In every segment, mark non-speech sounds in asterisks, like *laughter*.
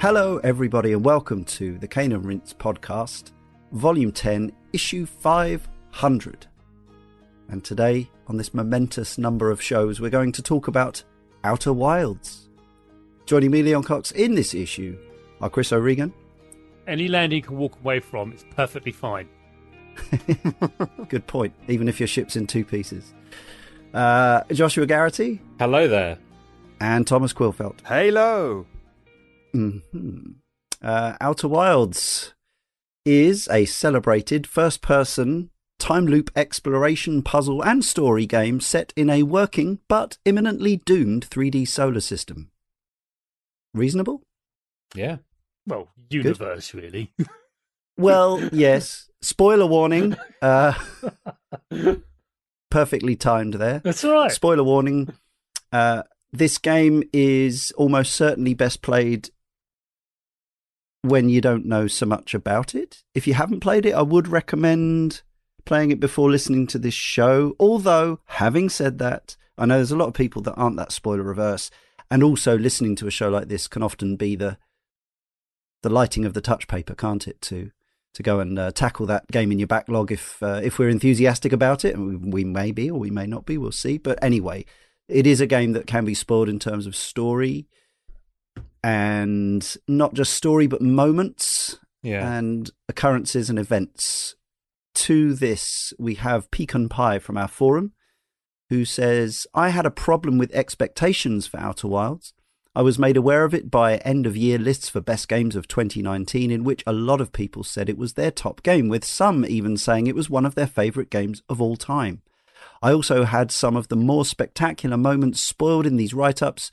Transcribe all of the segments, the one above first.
Hello, everybody, and welcome to the Cane and Rinse podcast, Volume 10, Issue 500. And today, on this momentous number of shows, we're going to talk about Outer Wilds. Joining me, Leon Cox, in this issue are Chris O'Regan. Any land you can walk away from, it's perfectly fine. *laughs* Good point, even if your ship's in two pieces. Uh, Joshua Garrity Hello there. and Thomas Quilfelt. Halo. Hmm Uh, Outer Wilds is a celebrated first person time loop exploration, puzzle, and story game set in a working but imminently doomed 3D solar system. Reasonable? Yeah. Well, universe, really. *laughs* Well, yes. Spoiler warning. Uh, *laughs* perfectly timed there. That's all right. Spoiler warning. Uh, this game is almost certainly best played when you don't know so much about it. If you haven't played it, I would recommend playing it before listening to this show. Although, having said that, I know there's a lot of people that aren't that spoiler reverse, and also listening to a show like this can often be the the lighting of the touch paper, can't it? To to go and uh, tackle that game in your backlog if uh, if we're enthusiastic about it, and we, we may be or we may not be, we'll see. But anyway, it is a game that can be spoiled in terms of story, and not just story but moments Yeah. and occurrences and events. To this, we have Pecan Pie from our forum, who says, I had a problem with expectations for Outer Wilds. I was made aware of it by end of year lists for best games of 2019, in which a lot of people said it was their top game, with some even saying it was one of their favourite games of all time. I also had some of the more spectacular moments spoiled in these write ups,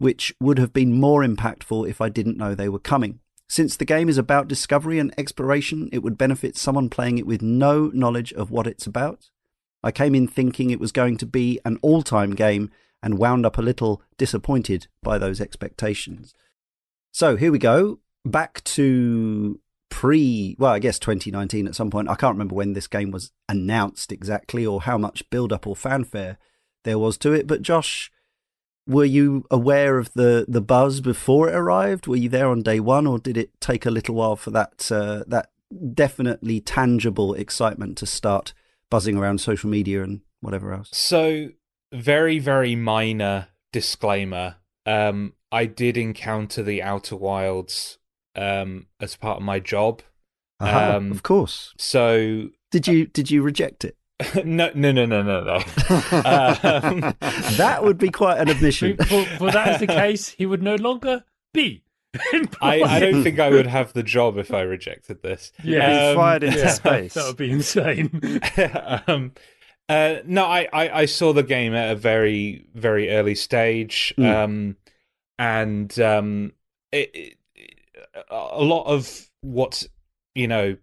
which would have been more impactful if I didn't know they were coming. Since the game is about discovery and exploration, it would benefit someone playing it with no knowledge of what it's about. I came in thinking it was going to be an all time game and wound up a little disappointed by those expectations. So here we go. Back to pre, well, I guess 2019 at some point. I can't remember when this game was announced exactly or how much build up or fanfare there was to it. But Josh, were you aware of the, the buzz before it arrived? Were you there on day one, or did it take a little while for that uh, that definitely tangible excitement to start buzzing around social media and whatever else? So, very, very minor disclaimer. Um, I did encounter the Outer Wilds um, as part of my job. Aha, Um, of course. So, Did you did you reject it? *laughs* no, no, no, no, no, no. *laughs* um, That would be quite an admission. For, for that is the case, he would no longer be. *laughs* I, I don't think I would have the job if I rejected this. Yeah. Be fired into Yeah, space. That would be insane. um, uh, no, I, I, I saw the game at a very very early stage, Mm. um, and um, it, it, a lot of what you know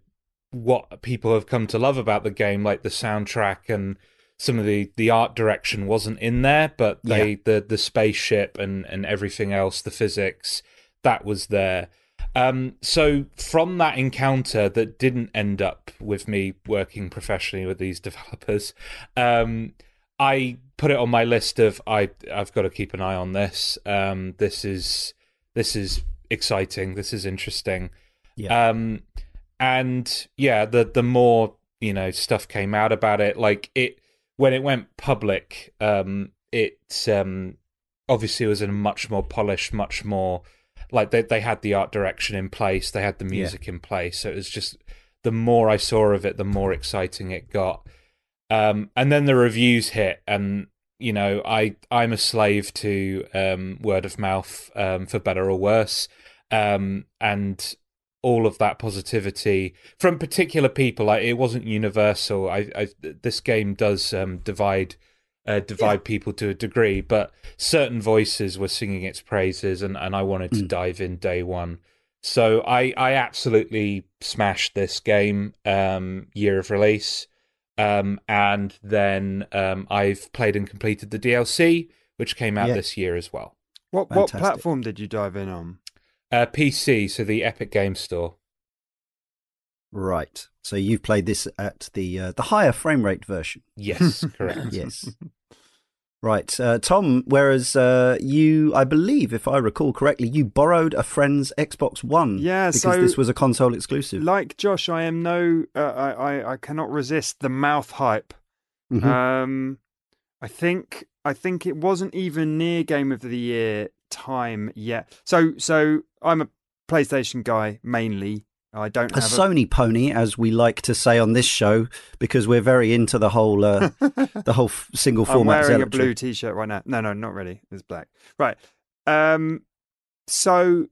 what people have come to love about the game, like the soundtrack and some of the, the art direction, wasn't in there, but they the the spaceship and and everything else, the physics that was there. Um, so from that encounter that didn't end up with me working professionally with these *laughs* developers, um, I put it on my list of I I've got to keep an eye on this. Um, this is this is exciting. This is interesting. Yeah. Um, and yeah, the the more you know stuff came out about it, like it when it went public, um, it um, obviously was in a much more polished, much more like they they had the art direction in place, they had the music in place, so it was just the more I saw of it, the more exciting it got. Um, and then the reviews hit, and you know, I I'm a slave to um, word of mouth, um, for better or worse, um, and all of that positivity from particular people. Like it wasn't universal. I, I this game does um, divide uh, divide people to a degree, but certain voices were singing its praises, and, and I wanted to Mm. dive in day one. So I I absolutely smashed this game um, year of release, um, and then um, I've played and completed the DLC, which came out Yeah. this year as well. What what platform did you dive in on? Uh, PC, so the Epic Game Store. Right. So you've played this at the uh, the higher frame rate version. Yes, *laughs* correct. Yes. Right, uh, Tom. Whereas uh, you, I believe, if I recall correctly, you borrowed a friend's Xbox One. Yeah, because so- this was a console exclusive. Like Josh, I am no, uh, I, I I cannot resist the mouth hype. Mhm. Um, I think I think it wasn't even near Game of the Year time yet. So so I'm a PlayStation guy mainly. I don't a Sony pony, as we like to say on this show, because we're very into the whole uh, *laughs* the whole f- single I'm format. wearing a blue t-shirt right now. No, no, not really. It's black. Right. Um. So,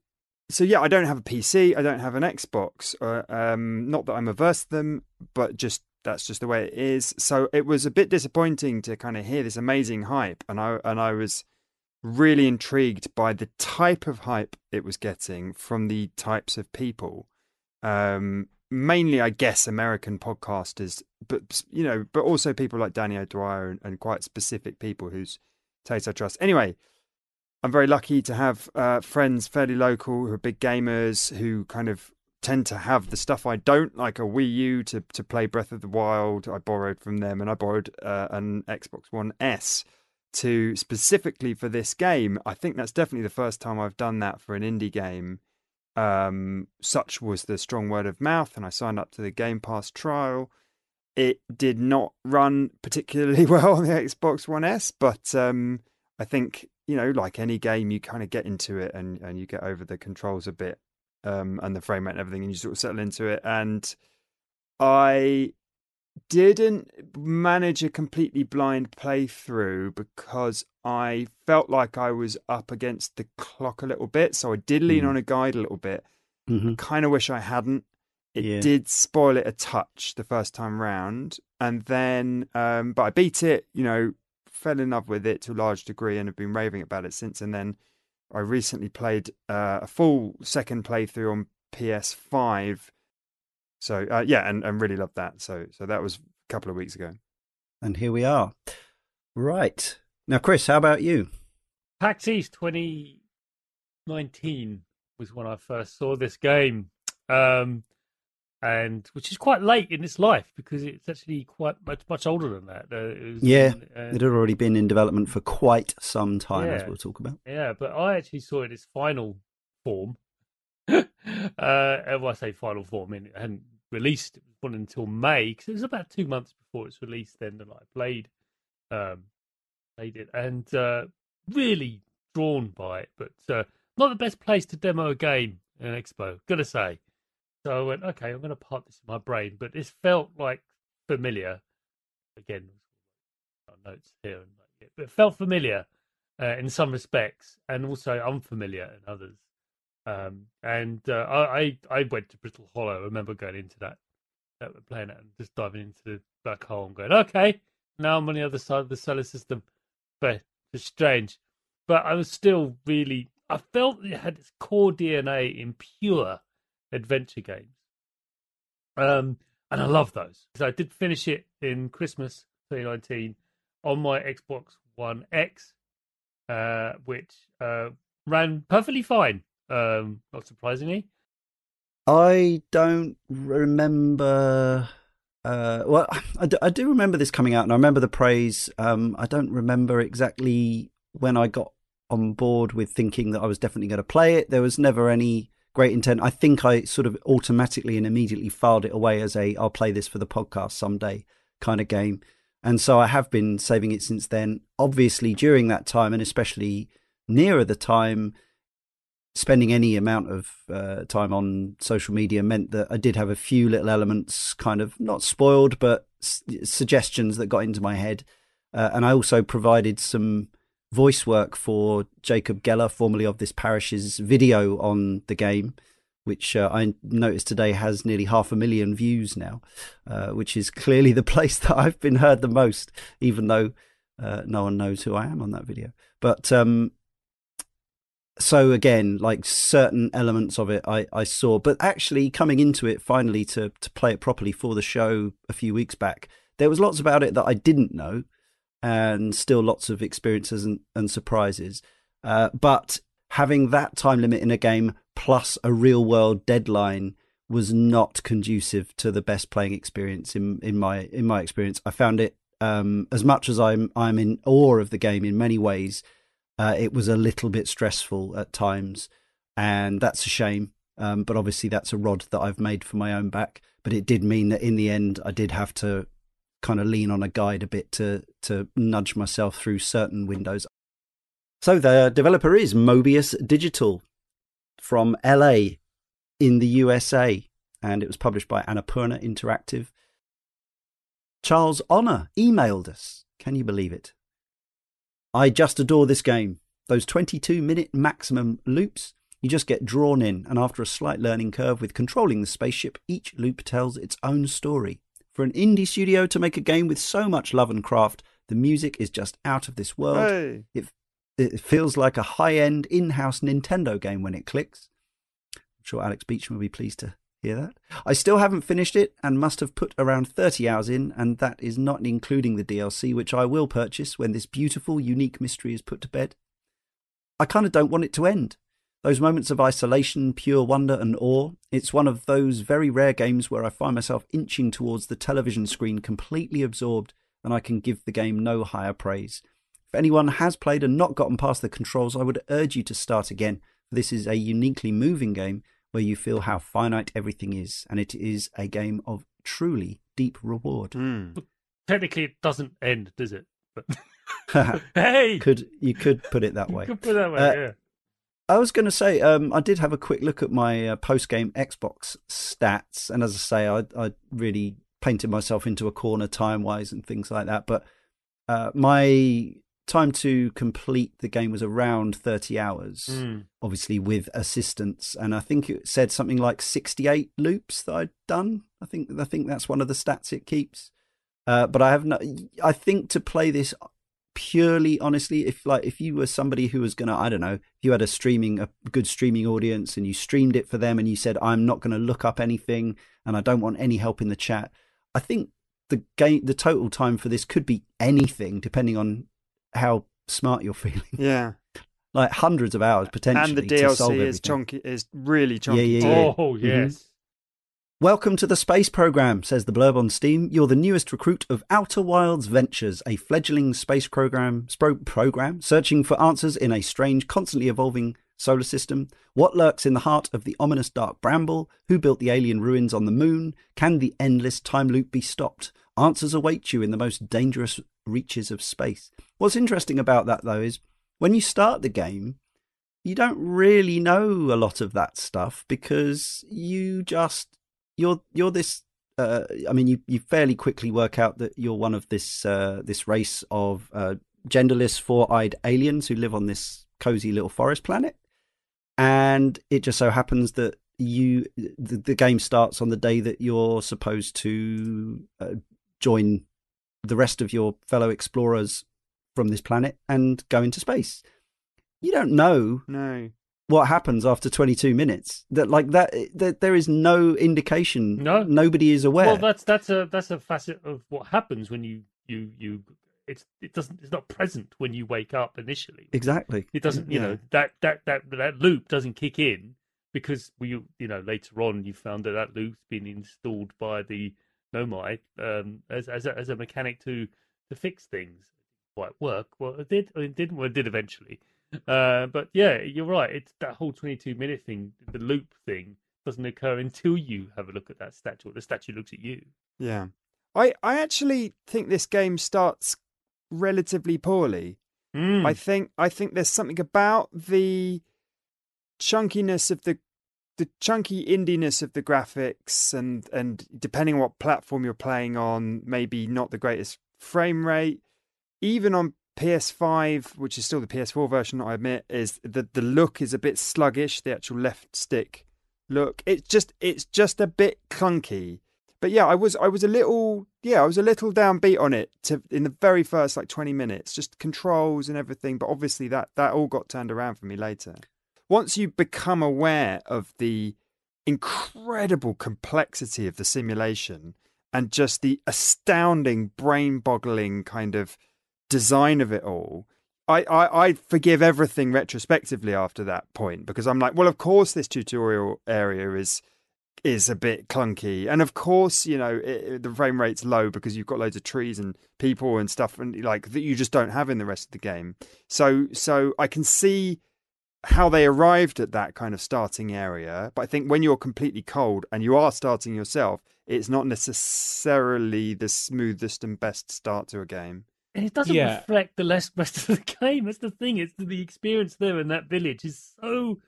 so yeah, I don't have a PC. I don't have an Xbox. Uh, um. Not that I'm averse to them, but just that's just the way it is. So it was a bit disappointing to kind of hear this amazing hype, and I and I was really intrigued by the type of hype it was getting from the types of people. Um, mainly, I guess, American podcasters, but you know, but also people like Danny O'Dwyer and, and quite specific people whose taste I trust. Anyway, I'm very lucky to have uh, friends fairly local who are big gamers who kind of tend to have the stuff I don't, like a Wii U to to play Breath of the Wild. I borrowed from them, and I borrowed uh, an Xbox One S to specifically for this game. I think that's definitely the first time I've done that for an indie game. Um, such was the strong word of mouth, and I signed up to the Game Pass trial. It did not run particularly *laughs* well on the Xbox One S, but um, I think you know, like any game, you kind of get into it and and you get over the controls a bit, um, and the frame rate and everything, and you sort of settle into it. And I didn't manage a completely blind playthrough because I felt like I was up against the clock a little bit. So I did lean Mm. on a guide a little bit. Mhm. Kind of wish I hadn't. It Yeah. did spoil it a touch the first time round, and then, um, but I beat it. You know, fell in love with it to a large degree, and have been raving about it since. And then I recently played uh, a full second playthrough on PS5. So uh, yeah, and, and really loved that. So so that was a couple of weeks ago. And here we are. Right now, Chris, how about you? PAX East 2019 was when I first saw this game, um, and which is quite late in its life because it's actually quite much much older than that. Uh, it was, Yeah, uh, It had already been in development for quite some time, as we'll talk about. Yeah, but I actually saw it in its final form. *laughs* uh, and when I say final form, I mean, it hadn't released. It was until May because it was about two months before it's released. Then that I played, um, played it, and uh, really drawn by it. But uh, not the best place to demo a game in an expo. Gotta say. So I went, okay, I'm going to park this in my brain. But this felt like familiar. Again, notes here, and like, but it felt familiar uh, in some respects, and also unfamiliar in others. Um, and uh, I, I went to Brittle Hollow. I remember going into that, that playing it and just diving into the black hole and going, okay, now I'm on the other side of the solar system. But it's strange, but I was still really. I felt it had its core DNA in pure adventure games. Um, and I love those. So I did finish it in Christmas 2019 on my Xbox One X, uh, which uh, ran perfectly fine. Um, not surprisingly. I don't remember. Uh, well, *laughs* I do, I do remember this coming out, and I remember the praise. Um, I don't remember exactly when I got on board with thinking that I was definitely going to play it. There was never any great intent. I think I sort of automatically and immediately filed it away as a "I'll play this for the podcast someday" kind of game, and so I have been saving it since then. Obviously, during that time, and especially nearer the time, spending any amount of uh, time on social media meant that I did have a few little elements kind of not spoiled, but s- suggestions that got into my head. Uh, and I also provided some voice work for Jacob Geller, formerly of this parish's video on the game, which uh, I noticed today has nearly half a million views now, uh, which is clearly the *laughs* place that I've been heard the most, even though uh, no one knows who I am on that video. But um, so again, like certain elements of it, I, I saw, but actually coming into it finally to to play it properly for the show a few weeks back, there was lots about it that I didn't know, and still lots of experiences and, and surprises. Uh, but having that time limit in a game plus a real world deadline was not conducive to the best playing experience in in my in my experience. I found it um, as much as I'm I'm in awe of the game in many ways, uh, it was a little bit stressful at times, and that's a shame. Um, but obviously, that's a rod that I've made for my own back. But it did mean that in the end, I did have to kind of lean on a guide a bit to to nudge myself through certain windows. So the developer is Mobius Digital from LA in the USA, and it was published by Annapurna Interactive. Charles Honor emailed us. Can you believe it? I just adore this game. Those 22 minute maximum loops, you just get drawn in, and after a slight learning curve with controlling the spaceship, each loop tells its own story. For an indie studio to make a game with so much love and craft, the music is just out of this world. Hey. It, it feels like a high end in house Nintendo game when it clicks. I'm sure Alex Beecham will be pleased to hear that. I still haven't finished it and must have put around 30 hours in, and that is not including the DLC, which I will purchase when this beautiful, unique mystery is put to bed. I kind of don't want it to end. Those moments of isolation, pure wonder and awe. It's one of those very rare games where I find myself inching towards the television screen completely absorbed, and I can give the game no higher praise. If anyone has played and not gotten past the controls, I would urge you to start again. This is a uniquely moving game where you feel how finite everything is, and it is a game of truly deep reward. Hmm. Technically, it doesn't end, does it? But *laughs* *laughs* hey, could you could put it that you way? could put it that way. Uh, yeah. I was going to say, um, I did have a quick look at my uh, post game Xbox stats, and as I say, I, I really painted myself into a corner time wise and things like that. But uh, my time to complete the game was around 30 hours, Mm. obviously with assistance, and I think it said something like 68 loops that I'd done. I think I think that's one of the stats it keeps. Uh, but I have no. I think to play this purely honestly if like if you were somebody who was gonna i don't know if you had a streaming a good streaming audience and you streamed it for them and you said i'm not gonna look up anything and i don't want any help in the chat i think the game the total time for this could be anything depending on how smart you're feeling *laughs* Yeah. like hundreds of hours potentially And the to solve DLC is chunky is really chunky. yeah, too. yeah. Oh mm-hmm. yes. Welcome to the space program, says the blurb on Steam. You're the newest recruit of Outer Wilds Ventures, a fledgling space program, spro- program searching for answers in a strange, constantly evolving solar system. What lurks in the heart of the ominous dark bramble? Who built the alien ruins on the moon? Can the endless time loop be stopped? Answers await you in the most dangerous reaches of space. What's interesting about that, though, is when you start the game, you don't really know a lot of that stuff because you just you're you're this uh, I mean you you fairly quickly work out that you're one of this uh, this race of uh, genderless four-eyed aliens who live on this cozy little forest planet and it just so happens that you the, the game starts on the day that you're supposed to uh, join the rest of your fellow explorers from this planet and go into space you don't know No. what happens after 22 minutes that like that, that there is no indication No. nobody is aware Well, that's that's a that's a facet of what happens when you you you. It's it doesn't it's not present when you wake up initially. exactly It doesn't you Yeah. know that that that that loop doesn't kick in because we you know later on you found that that loop's been installed by the Nomai um, as as a, as a mechanic to to fix things. Quite work well it did it didn't well it did eventually. Uh, but yeah, you're right. It's that whole 22 minute thing, the loop thing, doesn't occur until you have a look at that statue or the statue looks at you. Yeah. I, I actually think this game starts relatively poorly. Mm. I think I think there's something about the chunkiness of the the chunky indiness of the graphics and and depending on what platform you're playing on, maybe not the greatest frame rate. Even on PS5, which is still the PS4 version, I admit, is the the look is a bit sluggish. The actual left stick look, it's just it's just a bit clunky. But yeah, I was I was a little yeah I was a little downbeat on it to in the very first like 20 minutes, just controls and everything. But obviously that that all got turned around for me later. Once you become aware of the incredible complexity of the simulation and just the astounding brain-boggling kind of design of it all, I, I, I forgive everything retrospectively after that point because I'm like, well, of course, this tutorial area is is a bit clunky. And of course, you know, it- the frame rate's low because you've got loads of trees and people and stuff and like that you just don't have in the rest of the game. So so I can see how they arrived at that kind of starting area, but I think when you're completely cold and you are starting yourself, it's not necessarily the smoothest and best start to a game. And it doesn't Yeah. reflect the less *laughs* rest of the game. That's the thing. It's the experience there in that village is so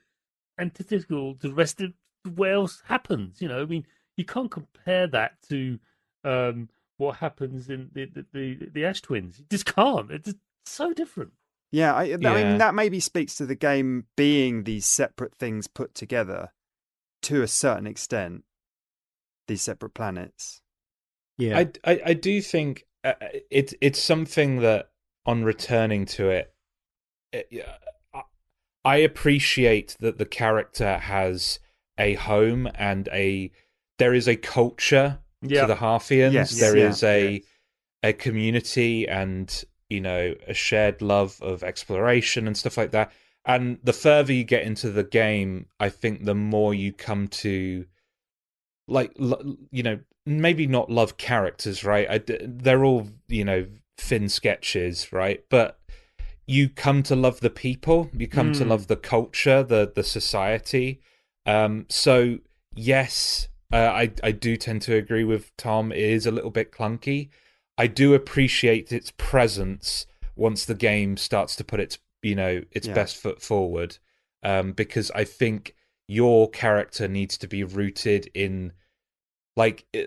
antithetical to the rest of what else happens. You know, I mean, you can't compare that to um, what happens in the the, the the Ash Twins. You just can't. It's just so different. Yeah, I, I mean that maybe speaks to the game being these separate things put together to a certain extent. These separate planets. Yeah. I, I, I do think uh, it's it's something that on returning to it, it yeah, I- I appreciate that the character has a home and a there is a culture Yeah. to the Hearthians. Yes, There yeah, is a a community and you know a shared love of exploration and stuff like that. And the further you get into the game, I think the more you come to like you know maybe not love characters right I they're all you know thin sketches right but you come to love the people you come to Mm. love the culture the the society um so yes uh, i i do tend to agree with tom it is a little bit clunky i do appreciate its presence once the game starts to put its you know its Yeah. best foot forward um because i think your character needs to be rooted in like uh,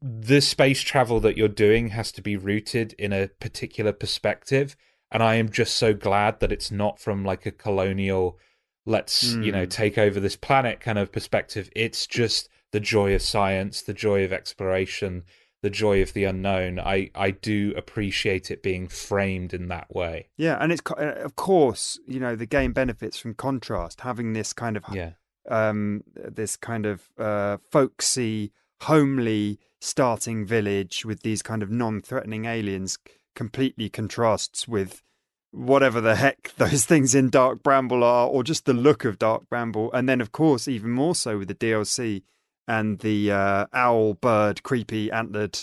the space travel that you're doing has to be rooted in a particular perspective and i am just so glad that it's not from like a colonial let's you know Mm. take over this planet kind of perspective it's just the joy of science the joy of exploration the joy of the unknown. I i do appreciate it being framed in that way. Yeah, and it's uh, of course you know the game benefits from contrast, having this kind of yeah. um this kind of uh folksy, homely starting village with these kind of non-threatening aliens completely contrasts with whatever the heck *laughs* those things in Dark Bramble are, or just the look of Dark Bramble, and then of course even more so with the DLC and the uh, owl, bird, creepy, antlered,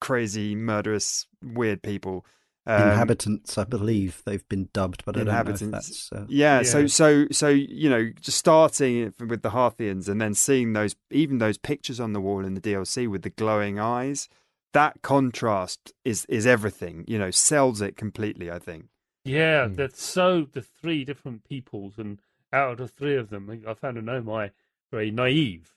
crazy, murderous, weird people. Um, Inhabitants, I believe they've been dubbed, but I don't know if that's. Uh, yeah, so Yeah. so so you know, just starting with the Hearthians and then seeing those even those pictures on the wall in the DLC with the glowing eyes, that contrast is is everything. You know, sells it completely. I think. Yeah, Mm. that's so the three different peoples, and out of the three of them, I found a my very naive.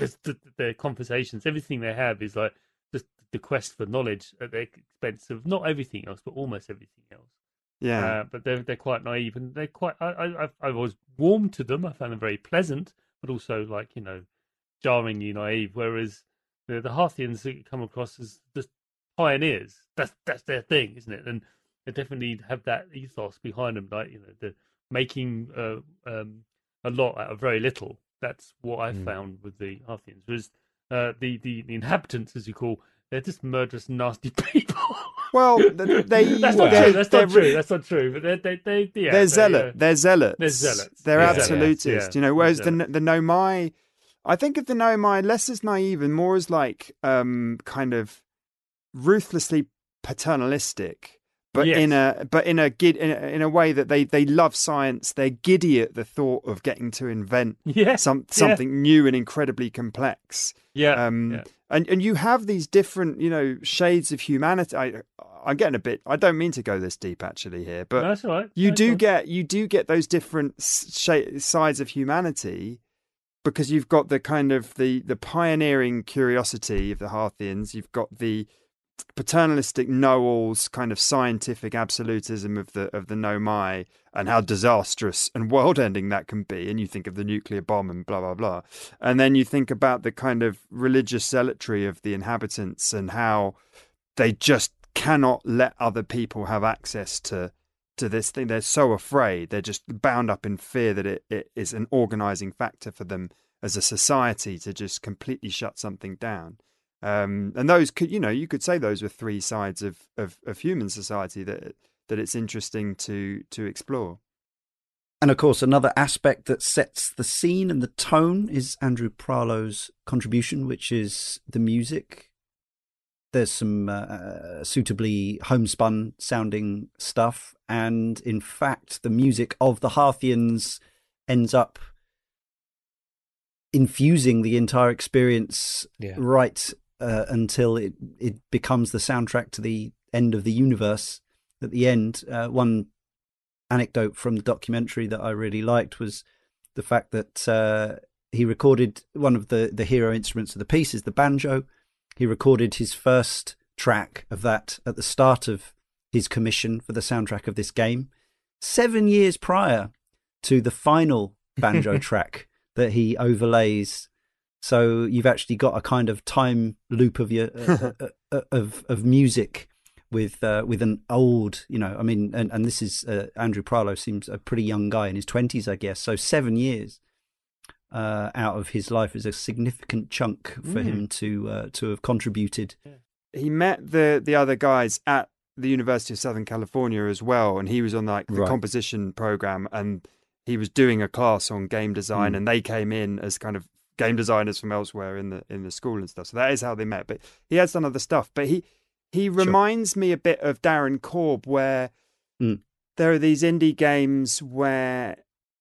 The, their conversations, everything they have is like just the quest for knowledge at the expense of not everything else, but almost everything else. Yeah, Uh, but they're they're quite naive, and they're quite. I I I've- I was warm to them. I found them very pleasant, but also like you know, jarringly naive. Whereas the the Hearthians come across as just pioneers. That's that's their thing, isn't it? And they definitely have that ethos behind them, like you know, the making uh, um, a lot out of very little. That's what I Mm. found with the Hearthians. Was uh, the, the the inhabitants, as you call, they're just murderous, nasty *laughs* people. Well, th- *laughs* they- that's not true. That's not true. That's not true. But they they they yeah, they're they, zealot. uh, they're zealots. they're zealots. They're Yeah. absolutists. Yeah. You know, whereas the the Nomai, I think of the Nomai less as naive and more as like um kind of ruthlessly paternalistic, but in a but in a in a, in a way that they they love science. They're giddy at the thought of getting to invent *laughs* yeah, some yeah. something new and incredibly complex. yeah, Um, yeah. and and you have these different you know shades of humanity. I, I'm getting a bit. I don't mean to go this deep actually here, but that's right. you That's do fine. get you do get those different s- sha- sides of humanity because you've got the kind of the the pioneering curiosity of the Hearthians. You've got the paternalistic know-alls kind of scientific absolutism of the of the Nomai and how disastrous and *laughs* world-ending that can be and you think of the nuclear bomb and blah blah blah. And then you think about the kind of religious zealotry of the inhabitants and how they just cannot let other people have access to to this thing. They're so afraid. They're just bound up in fear that it, it is an organizing factor for them as a society to just completely shut something down um, and those could you know you could say those were three sides of, of, of human society that that it's interesting to to explore and of course, another aspect that sets the scene and the tone is Andrew Prahlow's contribution, which is the music. There's some uh, suitably homespun sounding stuff, and in fact, the music of the Hearthians ends up infusing the entire experience Yeah. right uh, until it it becomes the soundtrack to the end of the universe. At the end, uh, one anecdote from the documentary that I really liked was the fact that uh, he recorded one of the the hero instruments of the piece is the banjo. He recorded his first track of that at the start of his commission for the soundtrack of this game, seven years prior to the final banjo *laughs* track that he overlays. So you've actually got a kind of time loop of your *laughs* uh, uh, uh, of of music with uh, with an old, you know, I mean, and and this is uh, Andrew Prahlow seems a pretty young guy in his twenties, I guess. So seven years uh, out of his life is a significant chunk for Mm. him to uh, to have contributed. he met the the other guys at the University of Southern California as well, and he was on like the Right. composition program, and he was doing a class on game design, Mm. and they came in as kind of game designers from elsewhere in the in the school and stuff. So that is how they met. But he has done other stuff. But he he reminds me a bit of Darren Korb, where Mm. there are these indie games where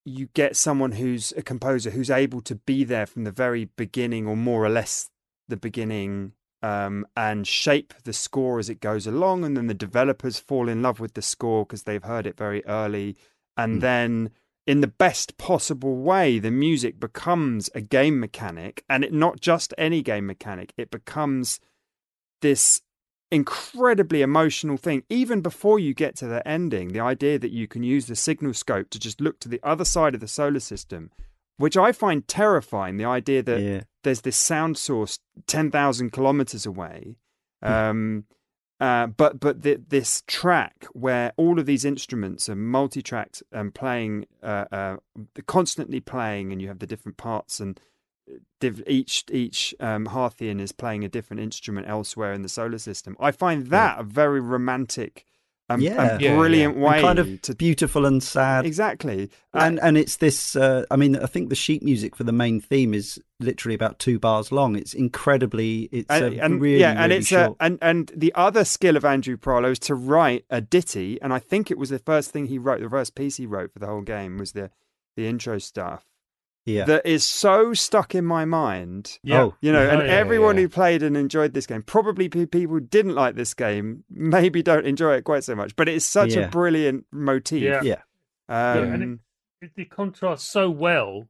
you get someone who's a composer who's able to be there from the very beginning, or more or less the beginning, um, and shape the score as it goes along. And then the developers fall in love with the score because they've heard it very early. And Mm. then, in the best possible way, the music becomes a game mechanic, and it not just any game mechanic. It becomes this incredibly emotional thing even before you get to the ending the idea that you can use the signal scope to just look to the other side of the solar system which i find terrifying the idea that yeah, there's this sound source 10,000 kilometers away um uh, but but the, this track where all of these instruments are multi-tracked and playing uh, uh, constantly playing and you have the different parts and div- each each um, Hearthian is playing a different instrument elsewhere in the solar system. I find that a very romantic um, Yeah. and Yeah, brilliant And kind of to beautiful and sad. exactly and and it's this uh, i mean i think the sheet music for the main theme is literally about two bars long it's incredibly it's and, a and- really, yeah, and really it's short. a, and and the other skill of Andrew Prahlow is to write a ditty, and I think it was the first thing he wrote, the first piece he wrote for the whole game was the the intro stuff yeah that is so stuck in my mind. Yeah. Oh, You know, Oh, and yeah, everyone yeah. who played and enjoyed this game, probably people who didn't like this game, maybe don't enjoy it quite so much. But it's such Yeah. a brilliant motif. Yeah. yeah Um, and it, it contrasts so well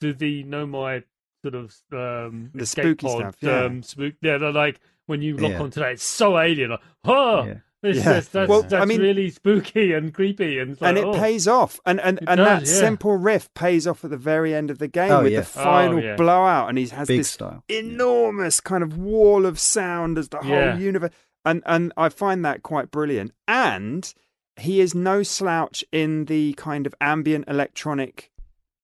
to the Nomai sort of um, The escape spooky pod, stuff, yeah. Um, spook, yeah, they're like when you lock Yeah. onto that, it's so alien. Like, oh, *laughs* yeah this, Yeah. that's, that's, Well, that's I mean- really spooky and creepy, and, it's and it oh. pays off, and and, It and does, that yeah. simple riff pays off at the very end of the game Oh, with yeah. the final Oh, yeah. blowout, and he has big this style enormous kind of wall of sound as the whole Yeah. universe and and I find that quite brilliant and he is no slouch in the kind of ambient electronic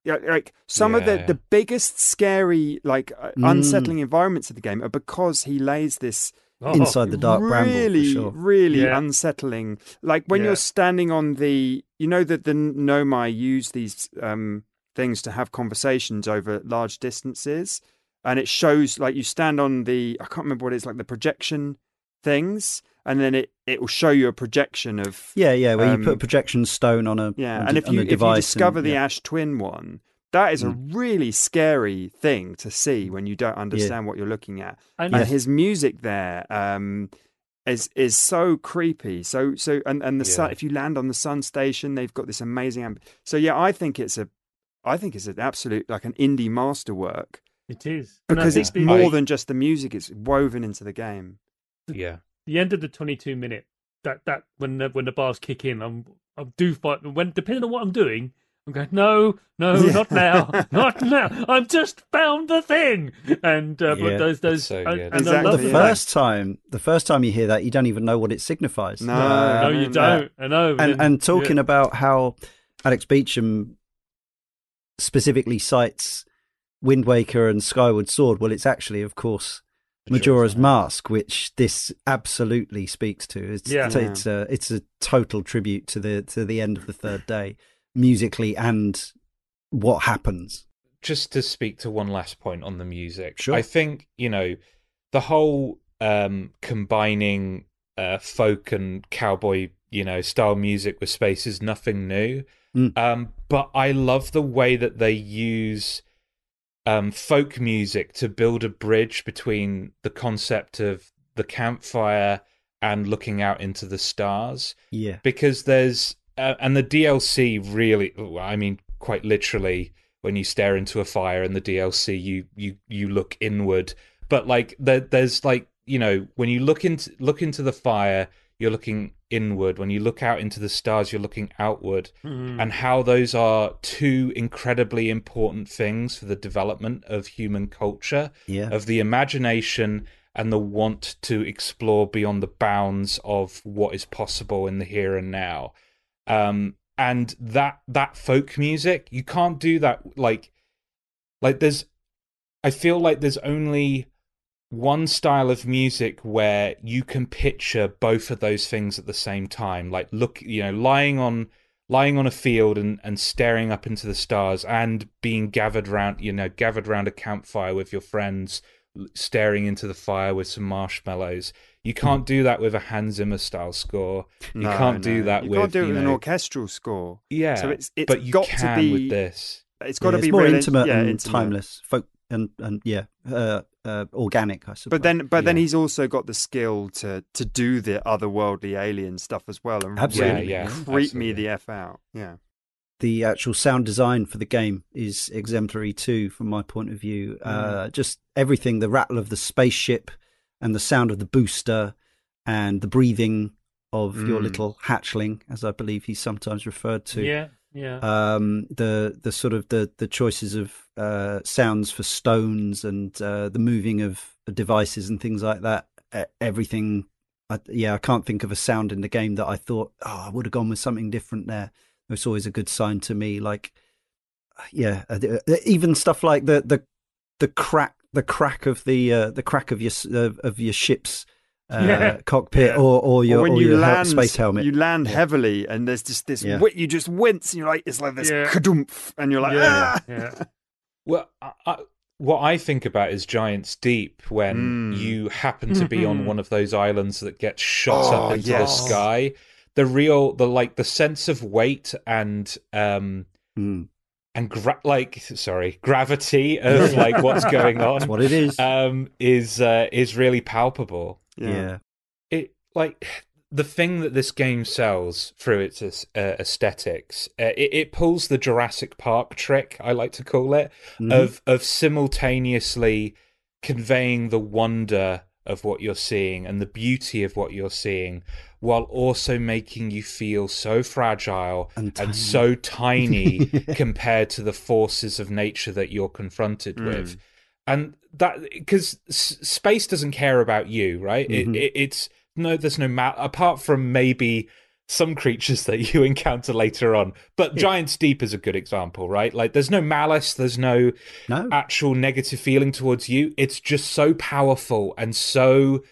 like some of the the biggest scary like uh, Mm. unsettling environments of the game are because he lays this Oh, inside the dark bramble really sure really Yeah. unsettling like when Yeah. you're standing on the you know that the nomai use these um things to have conversations over large distances and it shows like you stand on the i can't remember what it is like the projection things and then it it will show you a projection of yeah yeah where you Um, put a projection stone on a yeah on and if you a if you discover and- the yeah. ash twin one that is a Mm. really scary thing to see when you don't understand what you're looking at. And and his music there um is is so creepy. So so and and the sun if you land on the sun station they've got this amazing amb- so yeah i think it's a i think it's an absolute like an indie masterwork. It is. Because think it's the- more I- than just the music it's woven into the game. Yeah. the end of the 22 minute that that when the when the bars kick in i'm i do fight when depending on what i'm doing i'm going no no *laughs* Yeah. not now *laughs* not now i've just found the thing and uh, Yeah, those those so and, and Exactly, love the yeah. that. first time the first time you hear that you don't even know what it signifies No, no, Uh, you no, don't i know and then- and talking yeah. about how Alex Beecham specifically cites Wind Waker and Skyward Sword. Well, it's actually, of course, Majora's Mask, which this absolutely speaks to. It's, Yeah. it's, it's a it's a total tribute to the to the end of the third day. Musically and what happens. just to speak to one last point on the music, Sure. I think you know the whole um, combining uh, folk and cowboy, you know, style music with space is nothing new. Mm. Um, but I love the way that they use um, folk music to build a bridge between the concept of the campfire and looking out into the stars Yeah. because there's uh, and the DLC really I mean quite literally when you stare into a fire in the DLC you you you look inward but like there, there's like you know when you look into look into the fire you're looking inward when you look out into the stars you're looking outward Mm. and how those are two incredibly important things for the development of human culture Yeah. of the imagination and the want to explore beyond the bounds of what is possible in the here and now. Um, and that that folk music, you can't do that like like there's I feel like there's only one style of music where you can picture both of those things at the same time. Like look, you know, lying on lying on a field and, and staring up into the stars and being gathered round you know, gathered round a campfire with your friends staring into the fire with some marshmallows. You can't do that with a Hans Zimmer style score. You No, can't do no. that you with can't do it you with an orchestral score. Yeah, So it's it's but you got can to be with this. It's got Yeah, to be it's more real intimate yeah, and intimate. timeless, folk and and yeah, uh, uh, organic. I suppose. But then, but then he's also got the skill to to do the otherworldly alien stuff as well, and Absolutely. really Yeah, yeah, creep me the f out. Yeah, the actual sound design for the game is exemplary too, from my point of view. Uh, just everything, the rattle of the spaceship and the sound of the booster and the breathing of your Mm. little hatchling, as I believe he's sometimes referred to. yeah, yeah. um, the the sort of the the choices of uh, sounds for stones and uh, the moving of devices and things like that. Everything, I, yeah, I can't think of a sound in the game that I thought, oh, I would have gone with something different there. It's always a good sign to me. Like, yeah, uh, uh, even stuff like the the the crack the crack of the uh, the crack of your s- of of your ship's *laughs* uh, Yeah. cockpit Yeah. or or your or when or you your land, space helmet. you land Yeah. heavily, and there's just this. Yeah. wi- you just wince, and you're like, it's like this Yeah. kadumph, and you're like, yeah, ah! yeah. *laughs* Well, I, I, what I think about is Giants Deep when Mm. you happen to be on Mhm. one of those islands that gets shot Oh, up into yes. the sky. The real, the like, the sense of weight and um Mm, and gra- like, sorry, gravity of like what's going *laughs* that's on what it is. um is uh, is really palpable. yeah. it like the thing that this game sells through its uh, aesthetics uh, it, it pulls the jurassic park trick i like to call it Mhm. of of simultaneously conveying the wonder of what you're seeing and the beauty of what you're seeing while also making you feel so fragile And tiny. and so tiny *laughs* compared to the forces of nature that you're confronted Mm. with and that because space doesn't care about you right Mhm. it, it, it's no there's no mal apart from maybe some creatures that you *laughs* encounter later on. But giants deep is a good example right? Like there's no malice there's no no, actual negative feeling towards you. It's just so powerful and so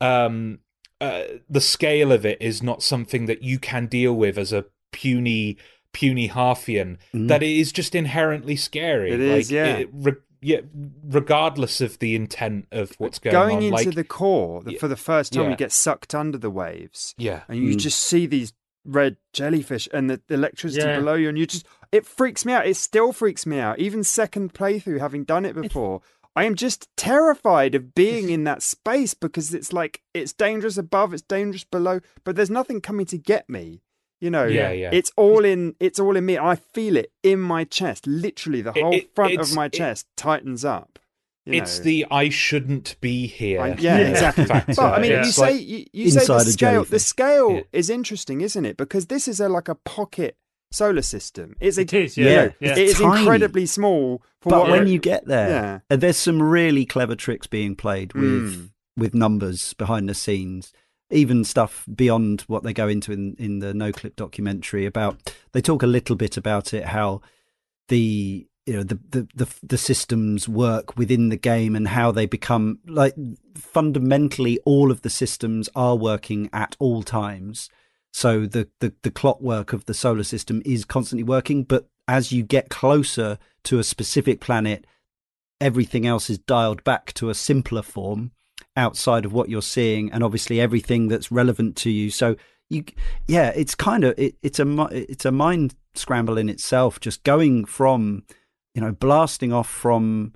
um uh, the scale of it is not something that you can deal with as a puny puny halfian Mm. that it is just inherently scary. It is, like, yeah. it- re- yeah regardless of the intent of what's going, on Going on into like the core the, y- for the first time, yeah. you get sucked under the waves, yeah and you Mm. just see these red jellyfish and the, the electricity Yeah. below you, and you just it freaks me out. It still freaks me out, even second playthrough, having done it before. I am just terrified of being in that space because it's like it's dangerous above, it's dangerous below, but there's nothing coming to get me. You know, yeah yeah it's all in it's all in me. I feel it in my chest. Literally, the whole it- front of my it- chest tightens up. you it's know. the i shouldn't be here I- yeah, Yeah. *laughs* exactly. But I mean, Yeah. you say you, you say the scale. The scale Yeah. is interesting, isn't it? Because this is a like a pocket solar system. It's a, It is, you yeah, know, yeah. It is incredibly small for but what when you get there, Yeah. uh, there's some really clever tricks being played with Mm. with numbers behind the scenes. Even stuff beyond what they go into in, in the Noclip documentary about. They talk a little bit about it how the you know the, the the the systems work within the game and how they become like fundamentally all of the systems are working at all times So the, the the clockwork of the solar system is constantly working, but as you get closer to a specific planet, everything else is dialed back to a simpler form outside of what you're seeing, and obviously everything that's relevant to you. So you, yeah, it's kind of it, it's a it's a mind scramble in itself. Just going from, you know, blasting off from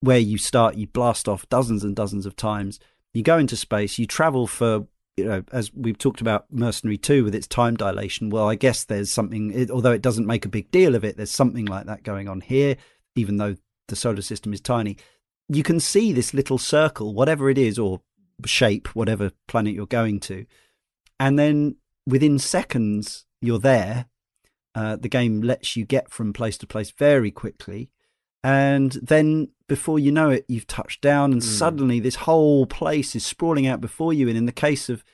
where you start, you blast off dozens and dozens of times. You go into space, you travel for you know, as we've talked about Mercenary 2 with its time dilation, well, I guess there's something, it, although it doesn't make a big deal of it, there's something like that going on here, even though the solar system is tiny. You can see this little circle, whatever it is, or shape, whatever planet you're going to. And then within seconds, you're there. Uh, the game lets you get from place to place very quickly. And then before you know it, you've touched down, and mm. suddenly this whole place is sprawling out before you. And in the case of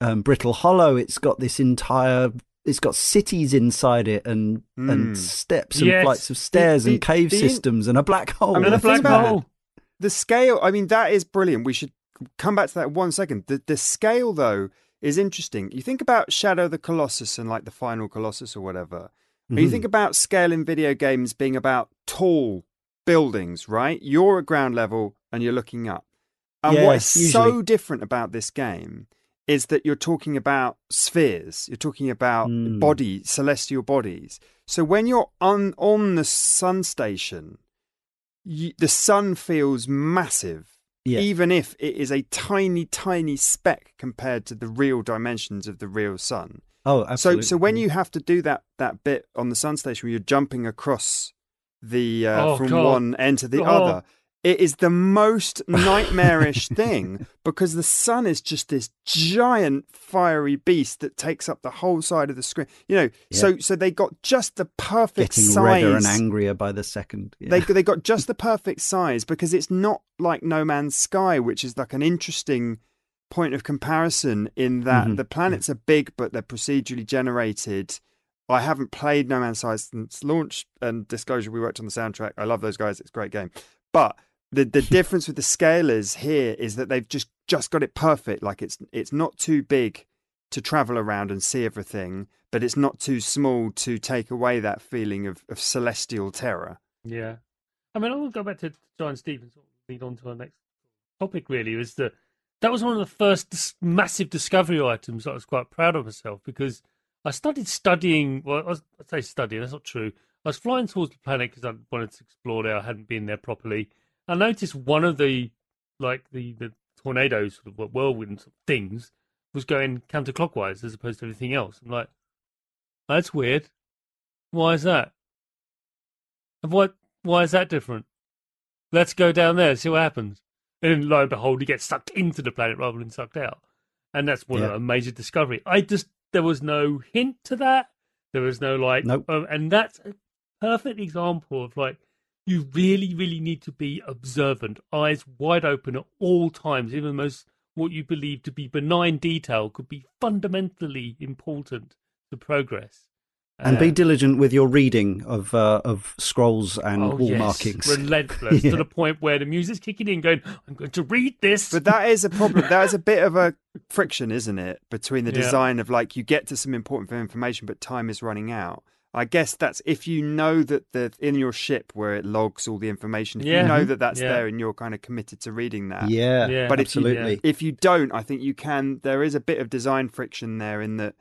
um, Brittle Hollow, it's got this entire it's got cities inside it and mm. and hmm. steps and yes. flights of stairs the, the, and cave the, systems and a black hole. I mean, and a black hole. The scale, I mean, that is brilliant. We should come back to that one second. The the scale though is interesting. You think about Shadow of the Colossus and like the final Colossus or whatever. Mm-hmm. you think about scale in video games being about tall buildings, right? You're at ground level and you're looking up. And yeah, what is usually. so different about this game is that you're talking about spheres. You're talking about mm. body, celestial bodies. So when you're on on the sun station, you, the sun feels massive, yeah. even if it is a tiny, tiny speck compared to the real dimensions of the real sun. Oh, absolutely. So, so when you have to do that that bit on the sun station where you're jumping across the uh, oh, from God. one end to the oh. other, it is the most *laughs* nightmarish thing because the sun is just this giant fiery beast that takes up the whole side of the screen. You know, yeah. so so they got just the perfect Getting size. redder and angrier by the second. Yeah. They they got just *laughs* the perfect size because it's not like No Man's Sky, which is like an interesting point of comparison in that mm-hmm. the planets are big, but they're procedurally generated. I haven't played No Man's Sky since launch and disclosure. We worked on the soundtrack. I love those guys. It's a great game. But the the *laughs* difference with the scalers here is that they've just just got it perfect. Like it's it's not too big to travel around and see everything, but it's not too small to take away that feeling of, of celestial terror. Yeah, I mean, I will go back to Giants Deep. Lead on to our next topic. Really, is that that was one of the first massive discovery items I was quite proud of myself because I started studying. Well, I was, I'd say studying. That's not true. I was flying towards the planet because I wanted to explore there. I hadn't been there properly. I noticed one of the like the the tornadoes, sort of whirlwind things, was going counterclockwise as opposed to everything else. I'm like, that's weird. Why is that? And what? Why is that different? Let's go down there see what happens. And lo and behold, he gets sucked into the planet rather than sucked out. And that's one yeah. of a major discovery. I just there was no hint to that. There was no like, nope. Um, and that's a perfect example of like you really, really need to be observant, eyes wide open at all times. Even the most what you believe to be benign detail could be fundamentally important to progress and be diligent with your reading of uh, of scrolls and oh, wall yes. markings. Relentless *laughs* yeah. to the point where the music's kicking in, going, "I'm going to read this." But that is a problem. that is a bit of a friction, isn't it, between the *laughs* design of like you get to some important information, but time is running out. I guess that's if you know that the in your ship where it logs all the information. If yeah. you know that that's there and you're kind of committed to reading that. Yeah, yeah but absolutely. If you, if you don't, I think you can. There is a bit of design friction there in that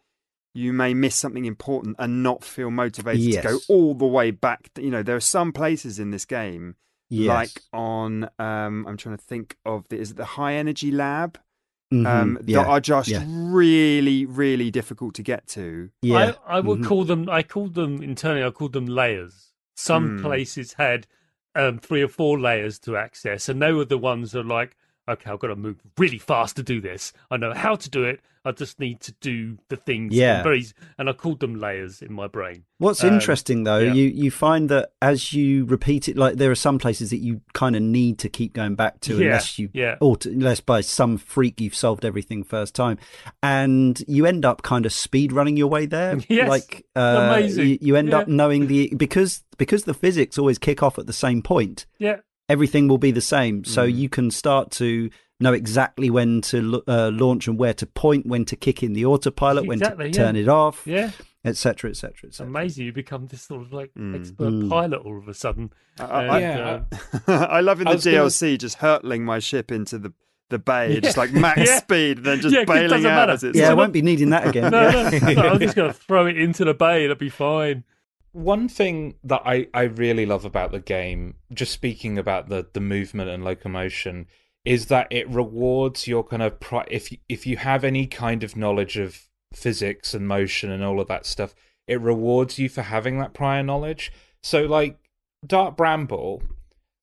you may miss something important and not feel motivated yes. to go all the way back. You know, there are some places in this game, yes. like on, um, I'm trying to think of the, is it the high energy lab? Mm-hmm. Um, yeah. that are just yeah. really, really difficult to get to. Yeah, I, I would mm-hmm. call them. I called them internally. I called them layers. Some mm. places had um, three or four layers to access, and they were the ones that like, okay, I've got to move really fast to do this. I know how to do it. I just need to do the things. Yeah. Very, and I called them layers in my brain. What's um, interesting though, yeah. you you find that as you repeat it, like there are some places that you kind of need to keep going back to yeah. unless you, yeah. Auto, unless by some freak you've solved everything first time, and you end up kind of speed running your way there. *laughs* Yes. Like uh, amazing. You, you end yeah. up knowing the because because the physics always kick off at the same point. Yeah everything will be the same. So mm. you can start to know exactly when to uh, launch and where to point, when to kick in the autopilot, Exactly, when to yeah. turn it off, Yeah, etc., etc., it's etc. amazing. You become this sort of like Mm. expert Mm. pilot all of a sudden. I, I, And, I- Yeah, uh, *laughs* I love in the was gonna- DLC just hurtling my ship into the, the bay, Yeah. just like max *laughs* Yeah. speed, and then just Yeah, 'cause it bailing doesn't out as it's Yeah, I won't be needing that again. no, Yeah. no, no, I'm just going to throw it into the bay. It'll be fine. One thing that I, I really love about the game, just speaking about the, the movement and locomotion, is that it rewards your kind of pri- if you, if you have any kind of knowledge of physics and motion and all of that stuff, it rewards you for having that prior knowledge. So like Dark Bramble,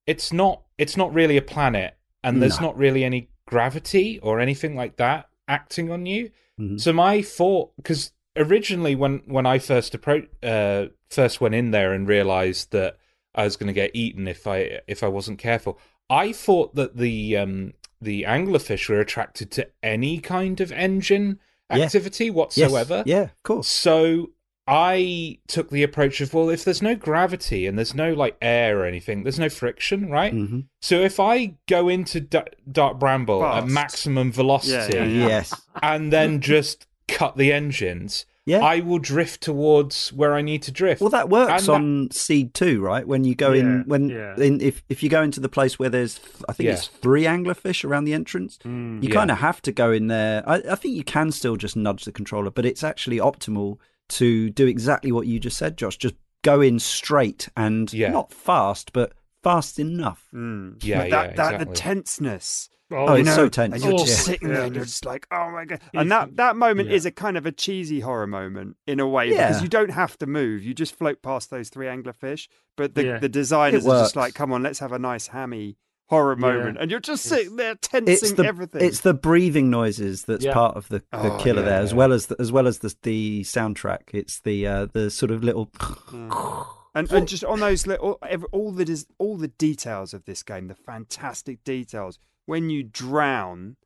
it's not it's not really a planet, and there's No. not really any gravity or anything like that acting on you. Mhm. So my thought, because originally when when I first approached, uh, first went in there and realized that I was going to get eaten if I if I wasn't careful, I thought that the um the anglerfish were attracted to any kind of engine Yeah. activity Yes. whatsoever. Yeah, of course. So I took the approach of well, if there's no gravity and there's no like air or anything, there's no friction, right? hmm So if I go into D- Dark Bramble at maximum velocity Yeah, yeah, Yes. and then just cut the engines, Yeah. I will drift towards where I need to drift. Well, that works And that- on Seed Two, right? When you go Yeah, in, when yeah. in, if if you go into the place where there's, I think Yeah. it's three anglerfish around the entrance. Mm. You Yeah. kind of have to go in there. I, I think you can still just nudge the controller, but it's actually optimal to do exactly what you just said, Josh. Just go in straight and Yeah. not fast, but fast enough. Mm. Yeah, But that, yeah, that the tenseness. Oh, you it's know, so tense. And you're just Oh, sitting yeah, there and you're just like, oh my god. And that, that moment yeah. is a kind of a cheesy horror moment in a way Yeah. because you don't have to move. You just float past those three anglerfish. But the, Yeah. the designers are just like, come on, let's have a nice hammy horror Yeah. moment. And you're just sitting there tensing It's the everything. it's the breathing noises that's Yeah. part of the, the Oh, killer yeah, there, as well as the, as well as the the soundtrack. It's the uh, the sort of little. *sniffs* And, and just on those little, all the all the details of this game, the fantastic details. When you drown,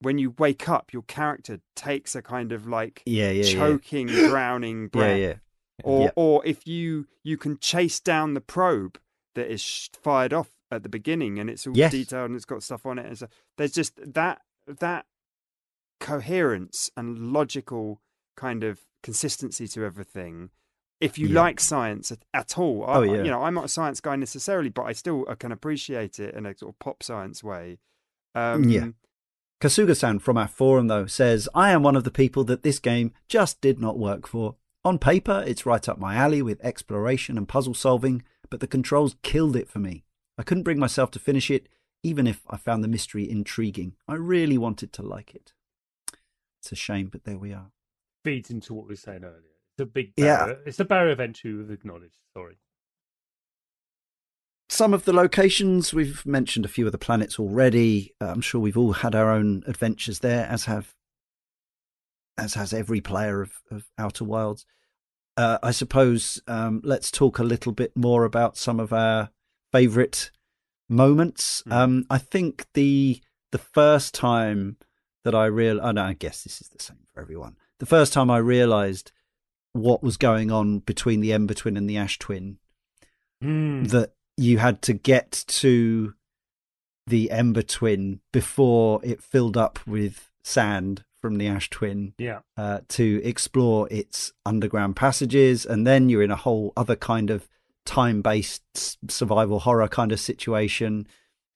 when you wake up, your character takes a kind of like Yeah, yeah, yeah. choking, *laughs* drowning breath. yeah. Or Yeah. or if you you can chase down the probe that is fired off at the beginning, and it's all Yes. detailed and it's got stuff on it. And so there's just that that coherence and logical kind of consistency to everything. If you Yeah. like science at, at all, I, Oh, yeah. you know, I'm not a science guy necessarily, but I still uh, can appreciate it in a sort of pop science way. Um, Yeah. Kasuga-san from our forum, though, says, I am one of the people that this game just did not work for. On paper, it's right up my alley with exploration and puzzle solving, but the controls killed it for me. I couldn't bring myself to finish it, even if I found the mystery intriguing. I really wanted to like it. It's a shame, but there we are. feeds into what we were saying earlier. It's a big Yeah. barrier. It's a barrier we've acknowledged. Sorry. Some of the locations, we've mentioned a few of the planets already. Uh, I'm sure we've all had our own adventures there, as have as has every player of, of Outer Wilds. Uh, I suppose um, let's talk a little bit more about some of our favourite moments. Mm. Um, I think the the first time that I real, oh, no, I guess this is the same for everyone. The first time I realised what was going on between the Ember Twin and the Ash Twin Mm. that you had to get to the Ember Twin before it filled up with sand from the Ash Twin Yeah. uh, to explore its underground passages, and then you're in a whole other kind of time-based survival horror kind of situation,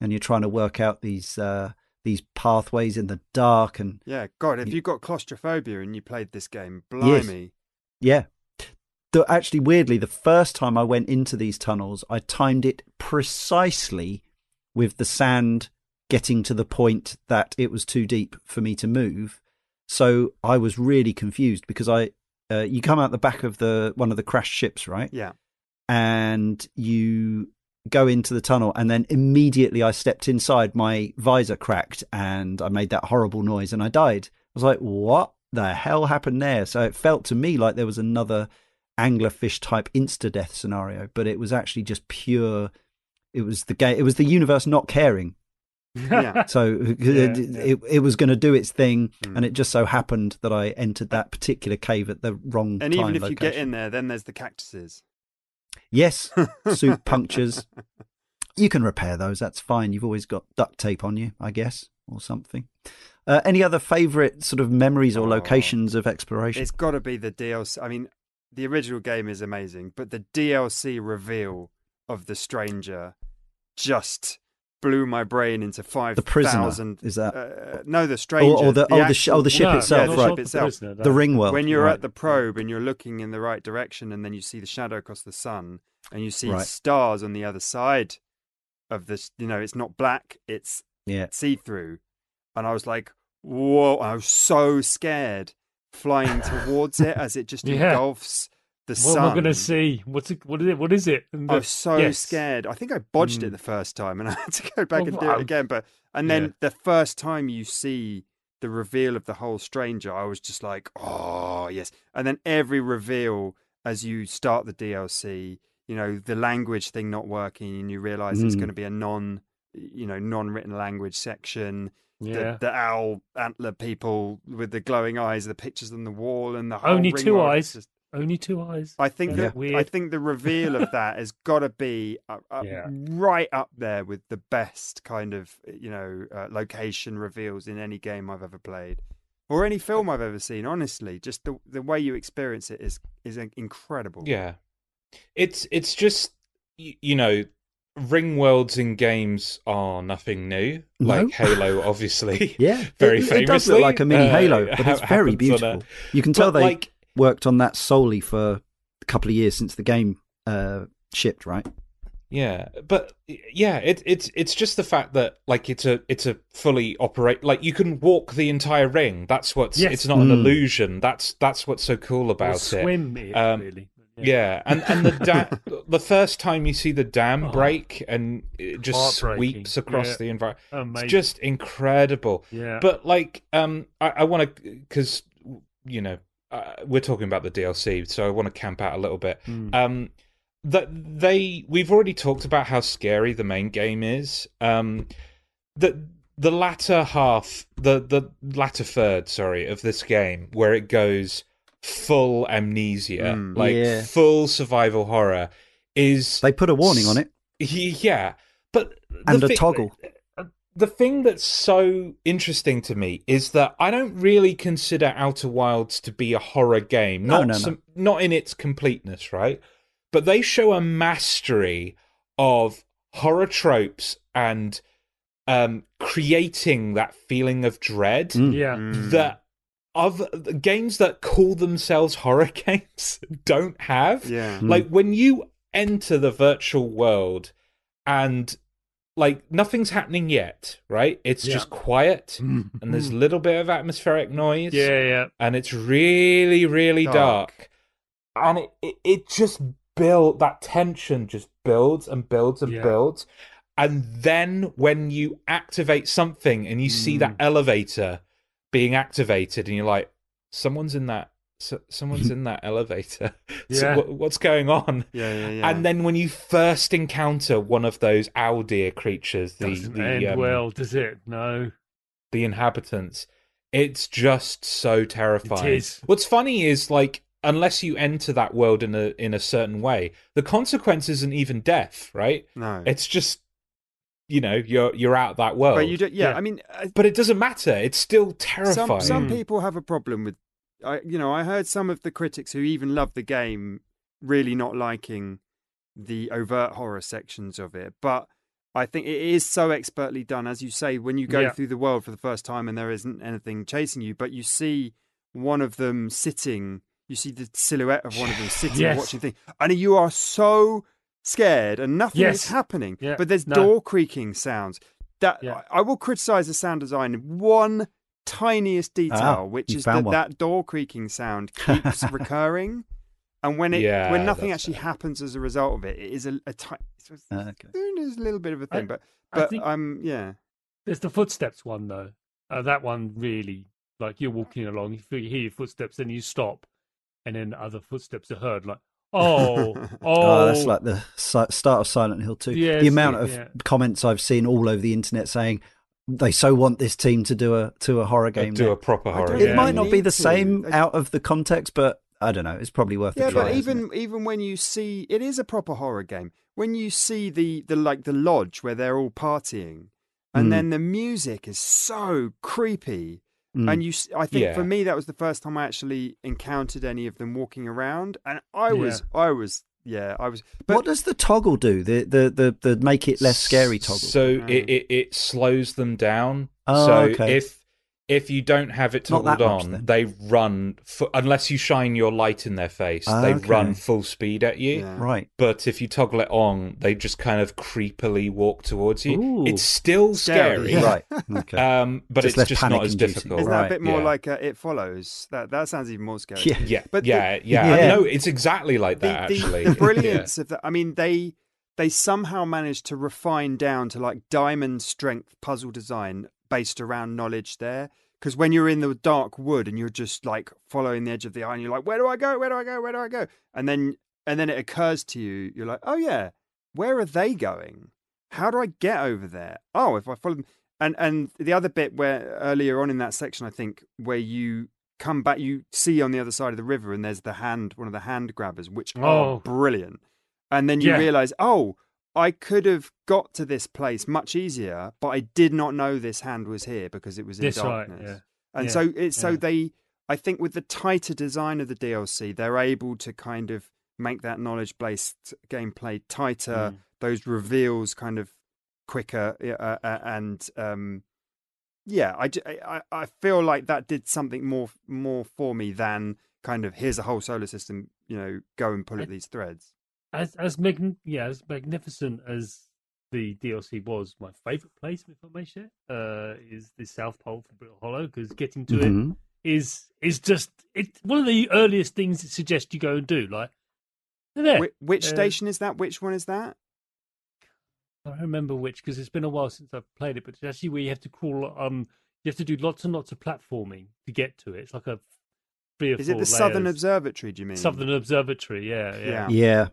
and you're trying to work out these uh, these pathways in the dark, and Yeah, God, if You- you got claustrophobia and you played this game, Yes. Yeah. The, actually, weirdly, the first time I went into these tunnels, I timed it precisely with the sand getting to the point that it was too deep for me to move. So I was really confused because I, uh, you come out the back of the one of the crashed ships, right? Yeah. And you go into the tunnel, and then immediately I stepped inside. My visor cracked, and I made that horrible noise, and I died. I was like, "What the hell happened there?" So it felt to me like there was another anglerfish type insta death scenario, but it was actually just pure. It was the game. It was the universe not caring. Yeah. *laughs* So Yeah, it, yeah. it it was going to do its thing, Mm. and it just so happened that I entered that particular cave at the wrong time. And time. even if you get in there, then there's the cactuses. yes, *laughs* suit punctures. You can repair those. That's fine. You've always got duct tape on you, I guess. Or something. Uh, any other favourite sort of memories or Oh. locations of exploration? It's got to be the DLC. I mean, the original game is amazing, but the DLC reveal of the stranger just blew my brain into five The prisoner, thousand. is that- Uh, no, the stranger. or, or the, oh, the, sh- oh, the ship No, itself, yeah, the right? ship the prisoner, The ring world. when you're right. at the probe and you're looking in the right direction, and then you see the shadow across the sun, and you see Right. stars on the other side of this. You know, it's not black; it's yeah. see through. And I was like, whoa, I was so scared flying towards it as it *laughs* just Yeah. engulfs the What sun. am I going to see? What's it? What is it? What is it? And I the- was so yes. scared. I think I bodged it Mm. the first time and *laughs* I had to go back Oh, and do wow. it again. But and then Yeah. the first time you see the reveal of the whole stranger, I was just like, oh yes. And then every reveal as you start the DLC, you know, the language thing not working and you realise it's Mm. going to be a non you know, non written language section Yeah. the, the owl antler people with the glowing eyes, the pictures on the wall, and the Only two eyes. Just- Only two eyes. I think that weird? I think the reveal of that has got to be uh, uh, Yeah. right up there with the best kind of you know uh, location reveals in any game I've ever played or any film I've ever seen. Honestly, just the the way you experience it is is incredible. Yeah, it's it's just y- you know, ring worlds in games are nothing new. No. Like Halo, obviously. *laughs* Yeah, *laughs* very it, it does look like a mini uh, Halo, but it's very happens on a- beautiful. You can tell But, they like worked on that solely for a couple of years since the game uh, shipped, right? Yeah, but yeah, it, it's it's just the fact that like it's a it's a fully operate like you can walk the entire ring. That's what's Yes. it's not an Mm. illusion. That's that's what's so cool Or about it. swim it, Um, really. Yeah, and and the da- *laughs* the first time you see the dam Oh. break and it just sweeps across Yeah. the environment, Amazing. it's just incredible. yeah. But like, um, I, I want to because you know uh, we're talking about the DLC, so I want to camp out a little bit. Mm. Um, that they we've already talked about how scary the main game is. Um, that the latter half, the the latter third, sorry, of this game where it goes full amnesia, Mm. like Yeah. full survival horror, is They put a warning on it yeah, but and a thi- toggle. the thing that's so interesting to me is that I don't really consider Outer Wilds to be a horror game. No, Not no, no. some, not in its completeness, right? But they show a mastery of horror tropes and um, creating that feeling of dread Mm. yeah. That other games that call themselves horror *laughs* games don't have. yeah. Mm. Like when you enter the virtual world and like nothing's happening yet, right? It's Yeah. just quiet Mm. and there's a little bit of atmospheric noise. Yeah, yeah. And it's really, really dark. Dark. And it, it, it just build that tension just builds and builds and Yeah. builds. And then when you activate something and you see that Mm. elevator being activated and you're like, someone's in that so, someone's in that elevator. *laughs* So Yeah. what, what's going on? Yeah, yeah, yeah. And then when you first encounter one of those owl deer creatures, the Doesn't the, end um, well, does it? No. the inhabitants, it's just so terrifying. What's funny is like unless you enter that world in a in a certain way, the consequence isn't even death, right? no. It's just you know you're you're out that world. but you do, yeah, Yeah. I mean, uh, But it doesn't matter. It's still terrifying. Some some Mm. people have a problem with, I you know, I heard some of the critics who even love the game really not liking the overt horror sections of it, but I think it is so expertly done, as you say, when you go Yeah. through the world for the first time and there isn't anything chasing you, but you see one of them sitting, you see the silhouette of one of them *sighs* sitting Yes. watching things, and you are so scared and nothing is happening, Yeah. but there's No. door creaking sounds. That Yeah. I I will criticize the sound design in one tiniest detail, Ah, which is that one. that door creaking sound keeps *laughs* recurring, and when it Yeah, when nothing actually fair. happens as a result of it, it is a, a ti- Uh, okay. there's a little bit of a thing, but I but think- um yeah There's the footsteps one though. Uh, that one really, like you're walking along, you you hear your footsteps, then you stop, and then other footsteps are heard. Like, oh, oh, *laughs* Oh, that's like the start of Silent Hill 2. Yeah, the amount of yeah. comments I've seen all over the internet saying they so want this team to do a to a horror game. do now. a proper horror. don't it Yeah. might not be the same I- out of the context, but I don't know. It's probably worth yeah, a try. but isn't even even when you see it is a proper horror game. When you see the the like the lodge where they're all partying, and Mm. then the music is so creepy. Mm. And you, I think for me that was the first time I actually encountered any of them walking around, and I was, Yeah. I was, yeah, I was. But what does the toggle do? The the the, the make it less scary toggle. So Mm. it, it it slows them down. Oh, so okay. if if you don't have it Not that toggled much, on, then. they run fu- unless you shine your light in their face. They okay. run full speed at you. Yeah. right. But if you toggle it on, they just kind of creepily walk towards you. Ooh. It's still Scary, scary, Yeah. Right. *laughs* Okay. um, but Just it's just not as difficult. isn't that a bit more yeah. like uh, It Follows? That that sounds even more scary. yeah. Yeah, But the- yeah, yeah, Yeah. No, it's exactly like that. the- actually, the Yeah. brilliance of that. I mean, they they somehow managed to refine down to like diamond strength puzzle design based around knowledge there. Because when you're in the dark wood and you're just like following the edge of the eye, and you're like, "Where do I go? Where do I go? Where do I go?" And then and then it occurs to you, you're like, "Oh yeah, where are they going? How do I get over there? Oh, if I follow them." And and the other bit where earlier on in that section, I think where you come back, you see on the other side of the river, and there's the hand, one of the hand grabbers, which Oh. are brilliant. And then you Yeah. realize, oh, I could have got to this place much easier, but I did not know this hand was here because it was in right. darkness. Yeah. And Yeah, so it's so they, I think, with the tighter design of the DLC, they're able to kind of make that knowledge based gameplay tighter. Mm. Those reveals kind of quicker, yeah, uh, uh, and um, yeah, I, I I feel like that did something more more for me than kind of here's a whole solar system, you know, go and pull at these threads. As as magn- yeah, as magnificent as the DLC was, my favourite place, if I may share, uh, is the South Pole for Brittle Hollow because getting to it Mhm. is is just it's one of the earliest things that suggest you go and do. Like, there. Which, which uh, station is that? Which one is that? I don't remember which because it's been a while since I've played it, but it's actually where you have to crawl. Um, you have to do lots and lots of platforming to get to it. It's like a three or Is it four the Southern. Observatory? Do you mean Southern Observatory? Yeah, yeah, Yeah. Yeah.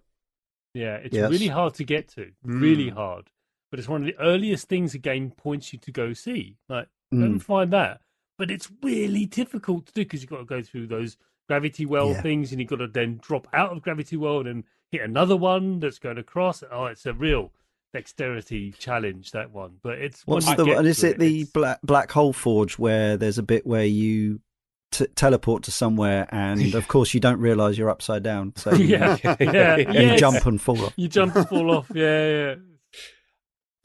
Yeah. It's Yes. really hard to get to, really Mm. hard. But it's one of the earliest things a game points you to go see. Like, Mm. and find that. But it's really difficult to do because you've got to go through those gravity well Yeah. things, and you've got to then drop out of gravity well and hit another one that's going across. Oh, it's a real dexterity challenge that one. But it's What's the and is to it the black black hole forge where there's a bit where you t- teleport to somewhere and of course you don't realize you're upside down so *laughs* you, yeah, *laughs* yeah, you yes. jump and fall off. You jump and fall off. Yeah, yeah.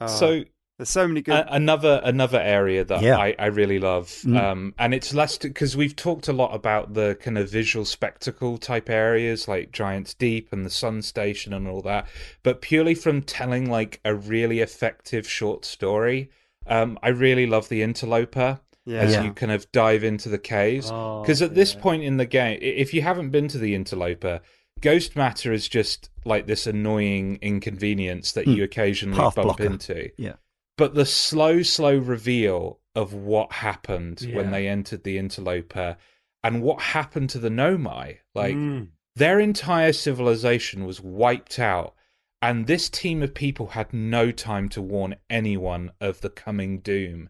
Oh, so there's so many good. A- another another area that Yeah. I, I really love, Mm. um, and it's less because we've talked a lot about the kind of visual spectacle type areas like Giants Deep and the Sun Station and all that, but purely from telling like a really effective short story. Um, I really love the Interloper yeah, as Yeah. you kind of dive into the caves Oh, because at this point in the game, if you haven't been to the Interloper. Ghost matter is just like this annoying inconvenience that Hmm. you occasionally Path bump blocker. into Yeah. but the slow slow reveal of what happened when they entered the interloper and what happened to the nomai like Mm. their entire civilization was wiped out and this team of people had no time to warn anyone of the coming doom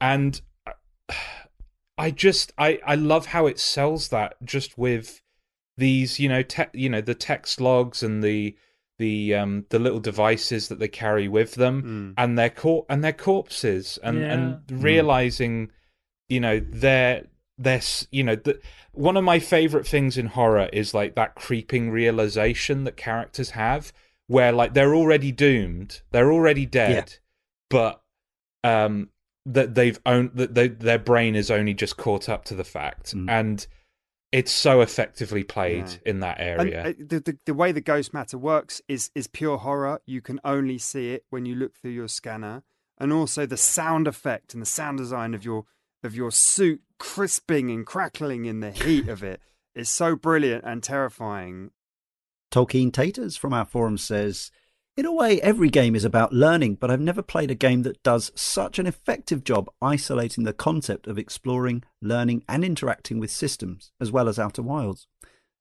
and i just i i love how it sells that just with these you know te- you know the text logs and the the um the little devices that they carry with them Mm. and their cor- and their corpses and Yeah. and realizing you know their their you know the, one of my favorite things in horror is like that creeping realization that characters have where like they're already doomed they're already dead but um that they've owned that they, their brain is only just caught up to the fact Mm. and it's so effectively played Yeah. in that And area uh, the, the the way the ghost matter works is is pure horror. You can only see it when you look through your scanner, and also the sound effect and the sound design of your of your suit crisping and crackling in the heat of it is so brilliant and terrifying. Tolkien Taters from our forum says, In a way, every game is about learning, but I've never played a game that does such an effective job isolating the concept of exploring, learning, and interacting with systems, as well as Outer Wilds.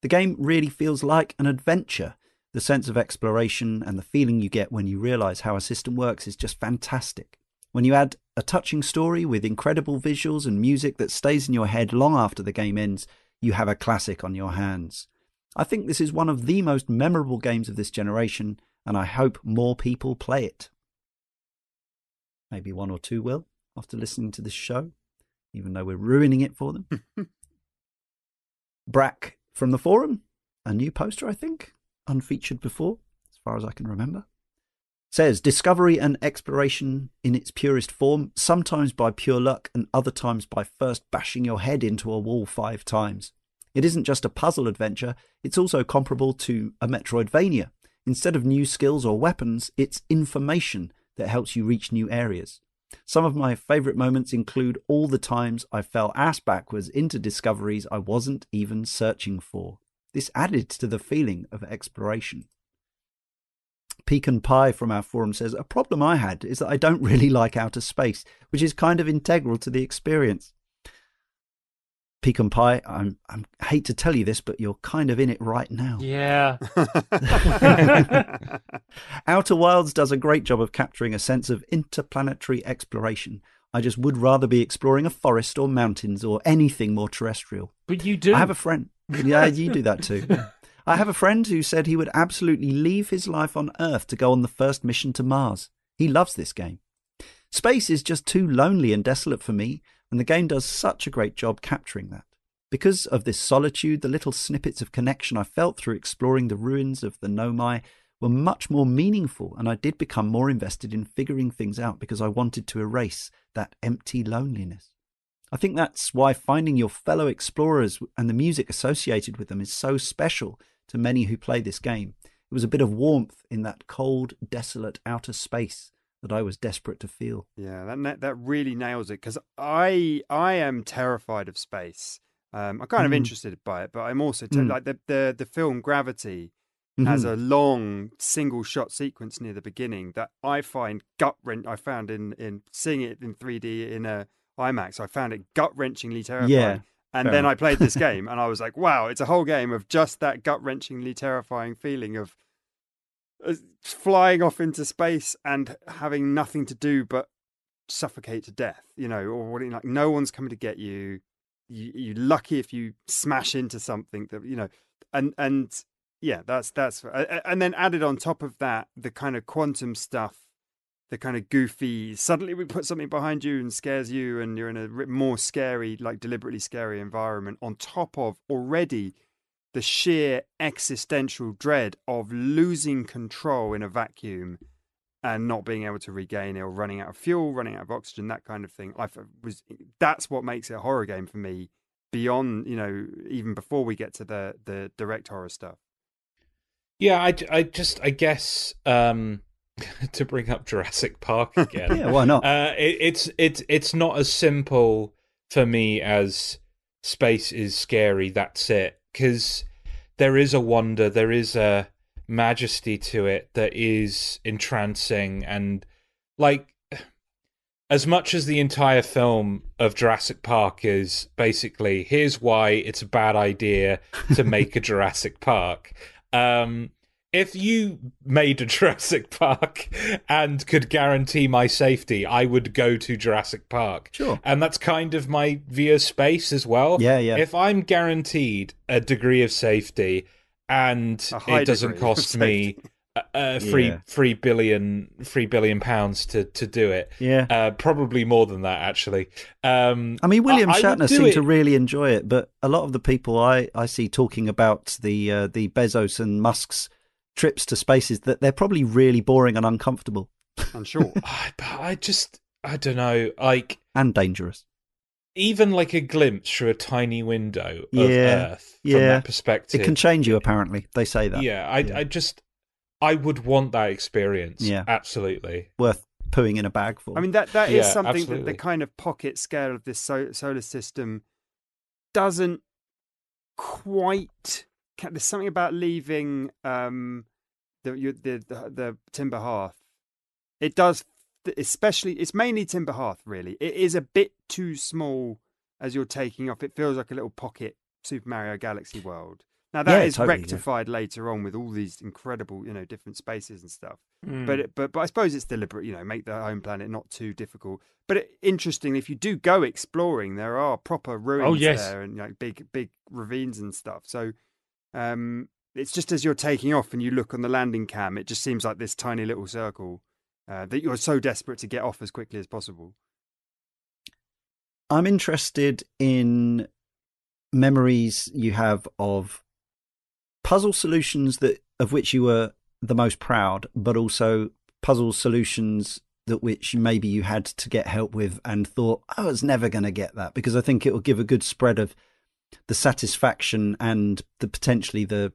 The game really feels like an adventure. The sense of exploration and the feeling you get when you realize how a system works is just fantastic. When you add a touching story with incredible visuals and music that stays in your head long after the game ends, you have a classic on your hands. I think this is one of the most memorable games of this generation, and I hope more people play it. Maybe one or two will after listening to this show, even though we're ruining it for them. *laughs* Brack from the forum, a new poster, I think, unfeatured before, as far as I can remember. Says discovery and exploration in its purest form, sometimes by pure luck and other times by first bashing your head into a wall five times. It isn't just a puzzle adventure, it's also comparable to a Metroidvania. Instead of new skills or weapons, it's information that helps you reach new areas. Some of my favourite moments include all the times I fell ass backwards into discoveries I wasn't even searching for. This added to the feeling of exploration. Pecan Pie from our forum says, A problem I had is that I don't *laughs* really like outer space, which is kind of integral to the experience. Pecan Pie, I'm, I'm, I hate to tell you this, but you're kind of in it right now. Yeah. *laughs* *laughs* Outer Wilds does a great job of capturing a sense of interplanetary exploration. I just would rather be exploring a forest or mountains or anything more terrestrial. But you do. I have a friend. Yeah, you do that too. *laughs* I have a friend who said he would absolutely leave his life on Earth to go on the first mission to Mars. He loves this game. Space is just too lonely and desolate for me, and the game does such a great job capturing that. Because of this solitude, the little snippets of connection I felt through exploring the ruins of the Nomai were much more meaningful, and I did become more invested in figuring things out because I wanted to erase that empty loneliness. I think that's why finding your fellow explorers and the music associated with them is so special to many who play this game. It was a bit of warmth in that cold, desolate outer space that I was desperate to feel. Yeah, that that really nails it because I I am terrified of space. Um, I'm kind of Mhm. interested by it, but I'm also ter- Mm. like the, the the film Gravity Mhm. has a long single shot sequence near the beginning that I find gut wrench. I found in in seeing it in 3D in a IMAX. I found it gut wrenchingly terrifying. Yeah, and fair then enough. I played this *laughs* game, and I was like, "Wow, it's a whole game of just that gut wrenchingly terrifying feeling of Uh, flying off into space and having nothing to do but suffocate to death." You know, or what? Like no one's coming to get you. You you're lucky if you smash into something that you know, and and yeah, that's that's and then added on top of that the kind of quantum stuff. The kind of goofy. Suddenly, we put something behind you and scares you, and you're in a more scary, like deliberately scary environment. On top of already the sheer existential dread of losing control in a vacuum and not being able to regain it, or running out of fuel, running out of oxygen, that kind of thing. I was that's what makes it a horror game for me. Beyond, you know, even before we get to the the direct horror stuff. Yeah, I, I just I guess um, *laughs* to bring up Jurassic Park *laughs* again. yeah, why not? Uh, it, it's it's it's not as simple for me as space is scary. That's it, because there is a wonder, there is a majesty to it that is entrancing, and like as much as the entire film of Jurassic Park is basically here's why it's a bad idea to make a *laughs* Jurassic Park. Um, if you made a *laughs* Jurassic Park and could guarantee my safety, I would go to Jurassic Park. Sure. And that's kind of my view of space as well. Yeah, yeah. If I'm guaranteed a degree of safety and it doesn't cost me uh, uh, three Yeah. three billion three billion pounds to to do it, Yeah. uh, probably more than that actually. Um, I mean, William I- I Shatner do seemed it. to really enjoy it, but a lot of the people I, I see talking about the uh, the Bezos and Musk's trips to spaces that they're probably really boring and uncomfortable I'm sure. *laughs* I, but I just I don't know like. and dangerous. even like a glimpse through a tiny window of Yeah, Earth from yeah. that perspective. It can change you, apparently. They say that. Yeah, I, Yeah. I just, I would want that experience. Yeah. absolutely. Worth pooing in a bag for. I mean, that that is Yeah, something that the kind of pocket scale of this so- solar system doesn't quite. There's something about leaving um, the, you, the the the timber hearth. It does, especially. It's mainly timber hearth. Really, it is a bit too small as you're taking off. It feels like a little pocket Super Mario Galaxy world. Now that Yeah, is totally, yeah. rectified later on with all these incredible, you know, different spaces and stuff. Mm. But it, but but I suppose it's deliberate, you know, make the home planet not too difficult. But it, interestingly, if you do go exploring, there are proper ruins Oh, yes. there and like big big ravines and stuff. So um, it's just as you're taking off and you look on the landing cam, it just seems like this tiny little circle. uh, that you're so desperate to get off as quickly as possible. I'm interested in memories you have of puzzle solutions that of which you were the most proud, but also puzzle solutions that which maybe you had to get help with and thought I was never going to get that because I think it will give a good spread of the satisfaction and the potentially the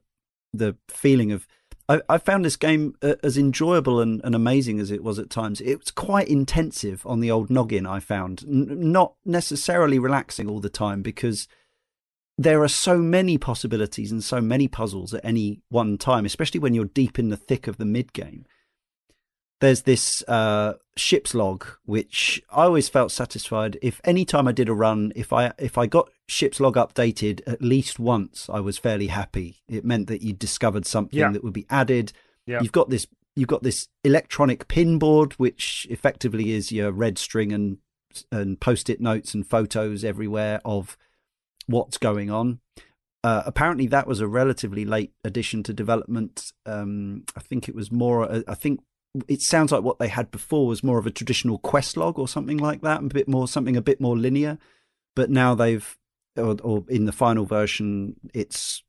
the feeling of I, I found this game uh, as enjoyable and, and, amazing as it was at times. It was quite intensive on the old noggin. I found N- not necessarily relaxing all the time because there are so many possibilities and so many puzzles at any one time, especially when you're deep in the thick of the mid game. There's this uh, ship's log, which I always felt satisfied if any time I did a run, if I if I got ship's log updated at least once, I was fairly happy. It meant that you discovered something yeah. that would be added. Yeah. You've got this you've got this electronic pin board, which effectively is your red string and and post-it notes and photos everywhere of what's going on. Uh, apparently, that was a relatively late addition to development. Um, I think it was more. I think it sounds like what they had before was more of a traditional quest log or something like that, a bit more something a bit more linear. But now they've, or, or in the final version, it's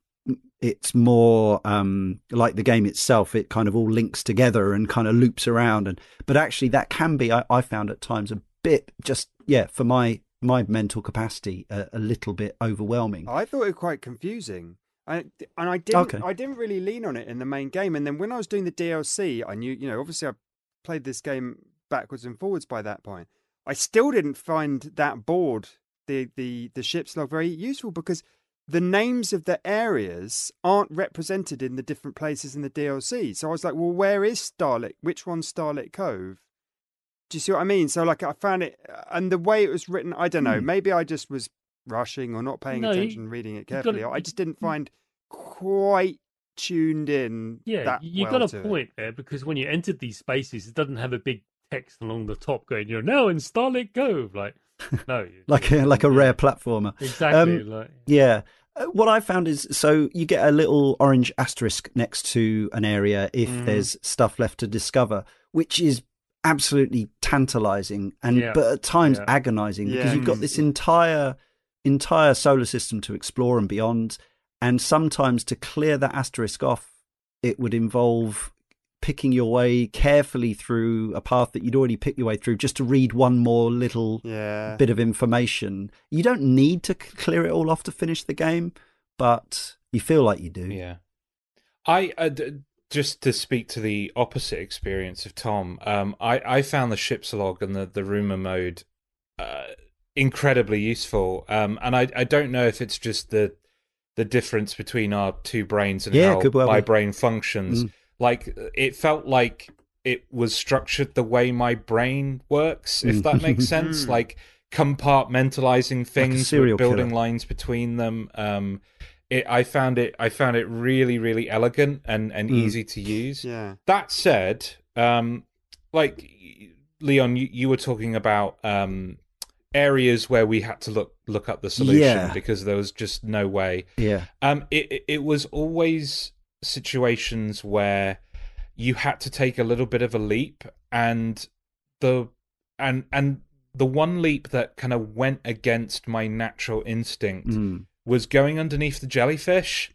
it's more um, like the game itself. It kind of all links together and kind of loops around. And but actually, that can be I, I found at times a bit just yeah for my my mental capacity a, a, little bit overwhelming. I thought it quite confusing. I, and I didn't okay. I didn't really lean on it in the main game. And then when I was doing the DLC, I knew, you know, obviously I played this game backwards and forwards by that point. I still didn't find that board, the the the ship's log, very useful because the names of the areas aren't represented in the different places in the DLC. So I was like, well, where is Starlit? Which one's Starlit Cove? Do you see what I mean? So like I found it, and the way it was written, I don't know. Hmm. Maybe I just was rushing or not paying no, attention, reading it carefully. Gotta, I just didn't find quite tuned in. Yeah, you well got a point it. there because when you entered these spaces, it doesn't have a big text along the top going, "You're now in Starlit Cove." Like, *laughs* no, like a, like a rare platformer. Exactly. Um, like... Yeah. Uh, what I found is so you get a little orange asterisk next to an area if mm. there's stuff left to discover, which is absolutely tantalizing and yeah. but at times yeah. agonizing yeah. because you've got this entire entire solar system to explore and beyond and sometimes to clear that asterisk off it would involve picking your way carefully through a path that you'd already picked your way through just to read one more little bit of information. You don't need to clear it all off to finish the game but you feel like you do. Yeah. I uh, just to speak to the opposite experience of Tom, um, I, I found the ship's log and the, the rumor mode uh, incredibly useful. Um, and I, I don't know if it's just the the difference between our two brains and yeah, how well my be. brain functions. Mm. Like it felt like it was structured the way my brain works, if that makes *laughs* sense. like compartmentalizing things, like building killer. lines between them. Um, it, I found it I found it really really elegant and and mm. easy to use. Yeah. That said, um, like Leon, you, you were talking about um, areas where we had to look look up the solution yeah. because there was just no way. Yeah. Um. It, it was always situations where you had to take a little bit of a leap and the and and the one leap that kind of went against my natural instinct mm was going underneath the jellyfish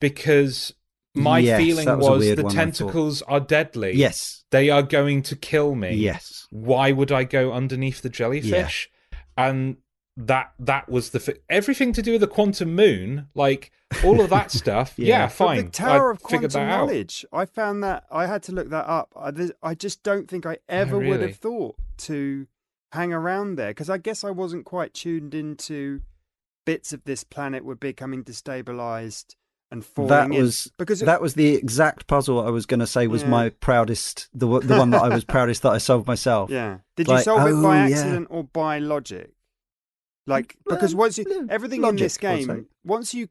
because my yes, feeling was, was the tentacles are deadly. Yes. They are going to kill me. Yes. Why would I go underneath the jellyfish? Yeah. And that that was the everything to do with the quantum moon, like all of that *laughs* stuff. yeah. yeah, fine. But the Tower I of Quantum Knowledge. Out. I found that I had to look that up. I, I just don't think I ever oh, really? would have thought to hang around there because I guess I wasn't quite tuned into bits of this planet were becoming destabilized and falling that was in. because it, that was the exact puzzle I was going to say was yeah. my proudest the the one that I was *laughs* proudest that I solved myself. Yeah. Did like, you solve oh, it by oh, accident yeah. or by logic? Like because once you everything logic, in this game once you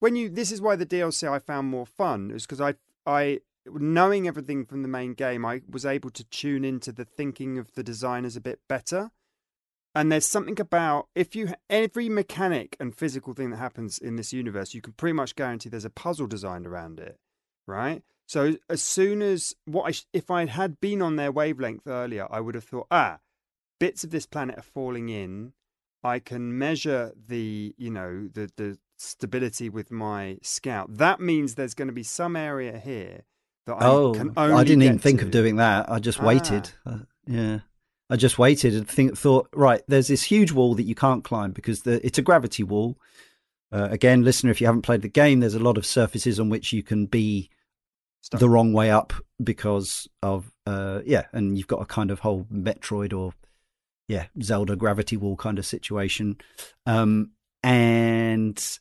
when you this is why the DLC I found more fun is because I I knowing everything from the main game I was able to tune into the thinking of the designers a bit better and there's something about if you every mechanic and physical thing that happens in this universe, you can pretty much guarantee there's a puzzle designed around it, right? So as soon as what I sh- if I had been on their wavelength earlier, I would have thought, ah, bits of this planet are falling in. I can measure the you know the the stability with my scout. That means there's going to be some area here that I oh, can only. I didn't even get think of doing that. I just Ah. waited. Uh, yeah. I just waited and think, thought, right, there's this huge wall that you can't climb because the, it's a gravity wall. Uh, again, listener, if you haven't played the game, there's a lot of surfaces on which you can be Stuck. the wrong way up because of, uh, yeah, and you've got a kind of whole Metroid or, yeah, Zelda gravity wall kind of situation. Um, and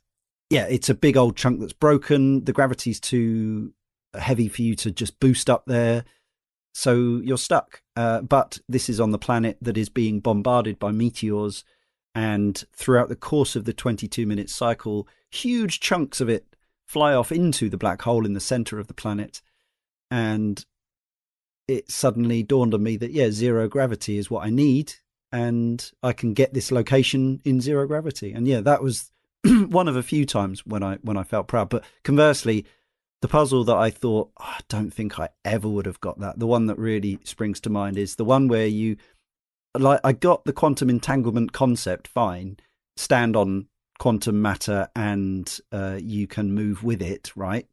yeah, it's a big old chunk that's broken. The gravity's too heavy for you to just boost up there. So you're stuck. Uh, but this is on the planet that is being bombarded by meteors. And throughout the course of the 22 minute cycle, huge chunks of it fly off into the black hole in the center of the planet. And it suddenly dawned on me that, yeah, zero gravity is what I need. And I can get this location in zero gravity. And yeah, that was *clears throat* one of a few times when I when I felt proud. But conversely, the puzzle that I thought "Oh, I don't think I ever would have got that. The one that really springs to mind is the one where you like I got the quantum entanglement concept fine. Stand on quantum matter and uh, you can move with it, right?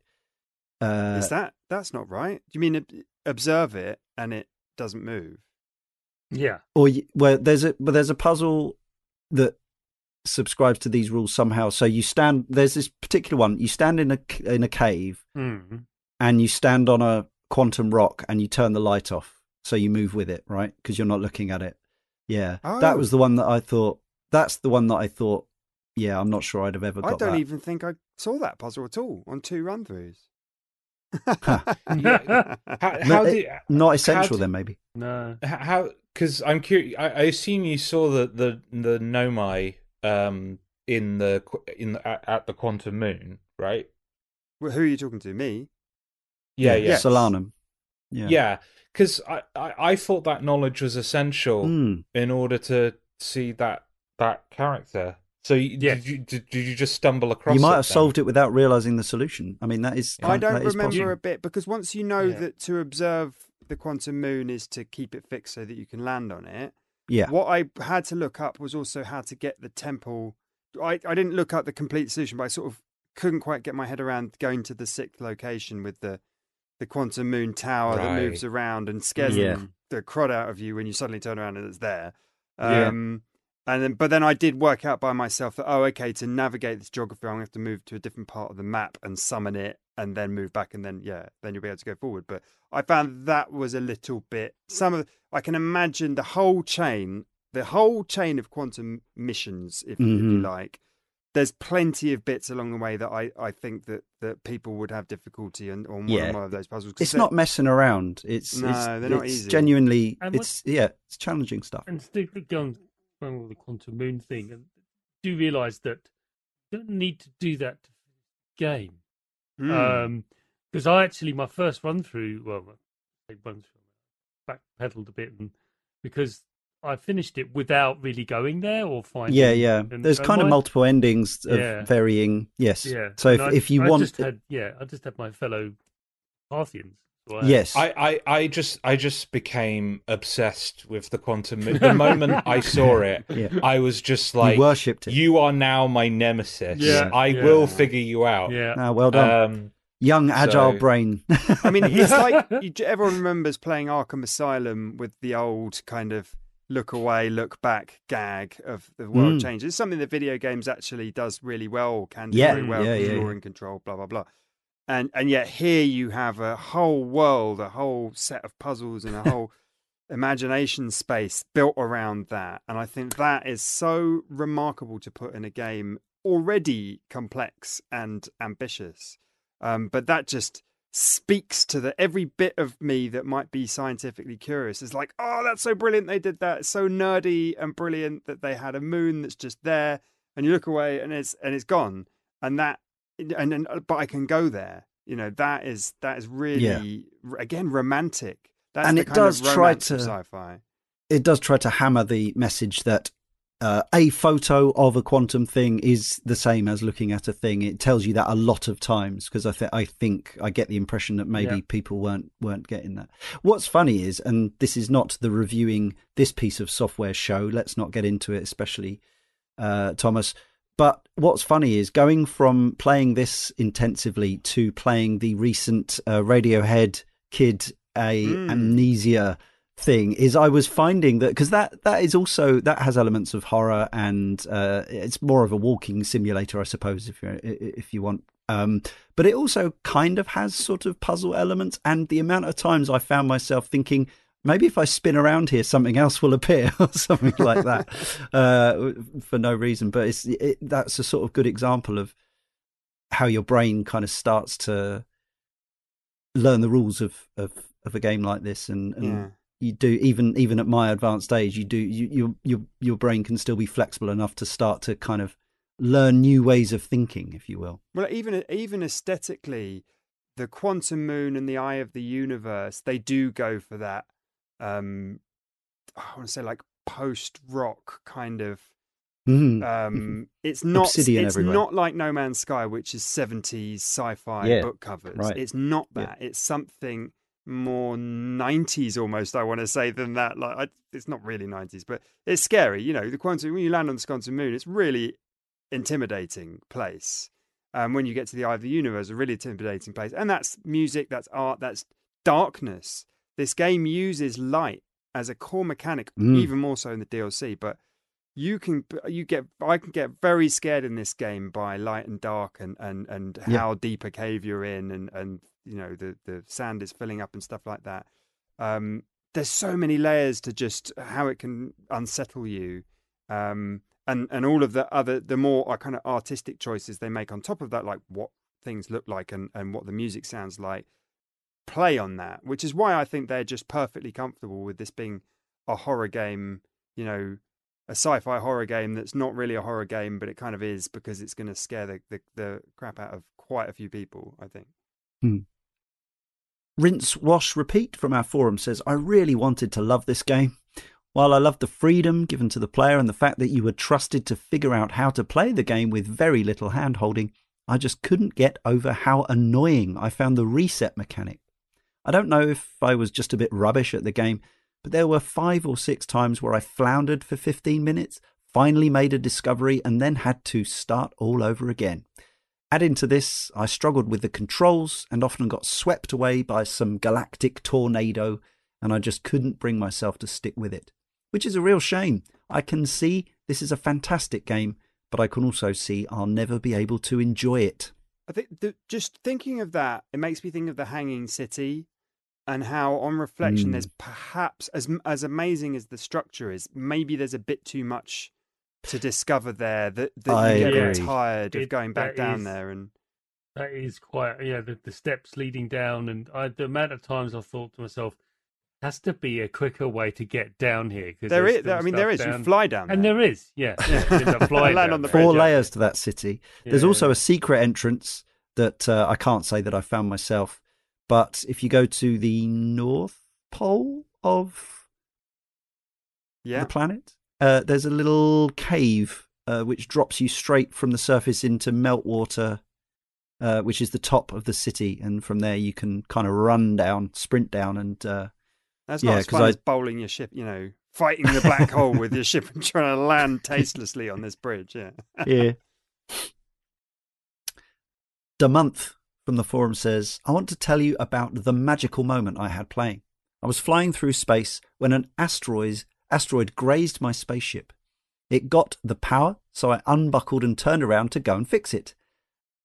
Uh, Is that that's not right? Do you mean observe it and it doesn't move? Yeah. or y- well, there's a but there's a puzzle that subscribes to these rules somehow. So you stand. There's this particular one. You stand in a c- in a cave Mm. and you stand on a quantum rock and you turn the light off so you move with it right because you're not looking at it yeah that Oh. was the one that i thought that's the one that i thought yeah i'm not sure i'd have ever got I don't that even think I saw that puzzle at all on two run throughs. *laughs* Yeah. *laughs* How, how it- did not essential d- then maybe No. how? Because I'm curious. I, I assume you saw the the the Nomai um in the in the, at, at the quantum moon, right? Well, who are you talking to? Me? Yeah, yeah, Yes. solanum yeah yeah. Because I, I I thought that knowledge was essential Mm. in order to see that that character. So you, Yes. did you did, did you just stumble across? you might it have then? solved it without realizing the solution i mean that is I don't is remember a bit because once you know Yeah. that to observe the quantum moon is to keep it fixed so that you can land on it. Yeah What I had to look up was also how to get the temple. I, I didn't look up the complete solution, but I sort of couldn't quite get my head around going to the sixth location with the the quantum moon tower that moves around and scares Yeah. the, the crud out of you when you suddenly turn around and it's there. Yeah. Um, and then, but then I did work out by myself that oh, okay, to navigate this geography, I'm going to have to move to a different part of the map and summon it, and then move back, and then yeah, then you'll be able to go forward. But I found that was a little bit. Some of I can imagine the whole chain, the whole chain of quantum missions, if, if you Mhm. like. There's plenty of bits along the way that I, I think that, that people would have difficulty on, on one Yeah. or more of those puzzles. it's not messing around it's No, it's, they're not it's easy. genuinely And it's yeah it's challenging stuff And still going the quantum moon thing, and do realise that you don't need to do that to game. Hmm. Um 'cause because I actually my first run through, well, I run through, backpedaled a bit, and because I finished it without really going there or finding. yeah yeah and- there's and kind of multiple endings of Yeah. varying yes Yeah. so if, I- if you I want just had, yeah, I just had my fellow Hearthians. So I had- yes I, I, I just I just became obsessed with the quantum moon. The moment I *laughs* saw it, yeah I was just like, you worshipped it "You are now my nemesis. Yeah, I yeah. will figure you out." yeah. Ah, well done Um, young agile so- brain I mean, *laughs* it's like you, everyone remembers playing Arkham Asylum with the old kind of look away, look back gag of the world Mm. changes. It's something that video games actually does really well, can do Yeah, very well yeah, yeah, you're yeah. in control, blah blah blah. And and yet here you have a whole world, a whole set of puzzles, and a *laughs* whole imagination space built around that. And I think that is so remarkable to put in a game already complex and ambitious. Um, but that just speaks to the every bit of me that might be scientifically curious is like, oh, that's so brilliant they did that. It's so nerdy and brilliant that they had a moon that's just there, and you look away and it's and it's gone. And that and, and but I can go there. You know that is that is really again romantic. That's And it does try to- sci-fi. it does try to hammer the message that uh, a photo of a quantum thing is the same as looking at a thing. It tells you that a lot of times because I, th- I think I get the impression that maybe Yeah. people weren't weren't getting that. What's funny is, and this is not the reviewing this piece of software show. Let's not get into it, especially uh, Thomas. But what's funny is going from playing this intensively to playing the recent uh, Radiohead Kid A Mm. Amnesia thing is I was finding that because that that is also that has elements of horror and uh, it's more of a walking simulator, I suppose, if you if you want. Um, but it also kind of has sort of puzzle elements, and the amount of times I found myself thinking. Maybe if I spin around here, something else will appear, *laughs* or something like that, *laughs* uh, for no reason. But it's it, that's a sort of good example of how your brain kind of starts to learn the rules of of, of a game like this, and, and Yeah. you do even even at my advanced age you do you, you your your brain can still be flexible enough to start to kind of learn new ways of thinking if you will Well, even even aesthetically, the quantum moon and the eye of the universe, they do go for that. Um, I want to say like post rock kind of. Mhm. Um, it's not. Obsidian it's everywhere. not like No Man's Sky, which is seventies sci-fi Yeah, book covers. right. It's not Yeah. that. It's something more nineties almost. I want to say than that. Like I, it's not really nineties, but it's scary. You know, the quantum when you land on the quantum moon, it's really intimidating place. Um, when you get to the eye of the universe, a really intimidating place, and that's music, that's art, that's darkness. This game uses light as a core mechanic, Mm. even more so in the DLC. But you can, you get, I can get very scared in this game by light and dark, and and and Yeah. how deep a cave you're in, and and you know the the sand is filling up and stuff like that. Um, there's so many layers to just how it can unsettle you. Um, and and all of the other the more uh, kind of artistic choices they make on top of that like what things look like and and what the music sounds like play on that which is why i think they're just perfectly comfortable with this being a horror game you know a sci-fi horror game that's not really a horror game but it kind of is because it's going to scare the, the the crap out of quite a few people i think. Hmm. Rinse wash repeat from our forum says i really wanted to love this game. While i loved the freedom given to the player and the fact that you were trusted to figure out how to play the game with very little hand holding i just couldn't get over how annoying i found the reset mechanic I don't know if I was just a bit rubbish at the game, but there were five or six times where I floundered for 15 minutes, finally made a discovery, and then had to start all over again. Add into this, I struggled with the controls and often got swept away by some galactic tornado, and I just couldn't bring myself to stick with it. Which is a real shame. I can see this is a fantastic game, but I can also see I'll never be able to enjoy it. I think the, just thinking of that, it makes me think of the Hanging City, and how, on reflection, Mm. there's perhaps as as amazing as the structure is, maybe there's a bit too much to discover there that, that I you get very agree. tired of It- going back down is- there. And That is quite yeah. The, the steps leading down, and I, the amount of times I've thought to myself, has to be a quicker way to get down here. Cause there there's I mean, there is. down- You fly down there, and there is, yeah. Yeah. yeah. you end up flying Land down on the there. bridge, Four layers to that city. There's Yeah. also a secret entrance that uh, I can't say that I found myself, but if you go to the north pole of yeah. the planet, uh, there's a little cave uh, which drops you straight from the surface into meltwater, uh, which is the top of the city, and from there you can kind of run down, sprint down, and uh, That's Yeah, not as fun I- as bowling your ship, you know, fighting the black *laughs* hole with your ship and trying to land tastelessly on this bridge. Yeah. yeah. *laughs* The month from the forum says, I want to tell you about the magical moment I had playing. I was flying through space when an asteroid asteroid grazed my spaceship. It got the power, so I unbuckled and turned around to go and fix it.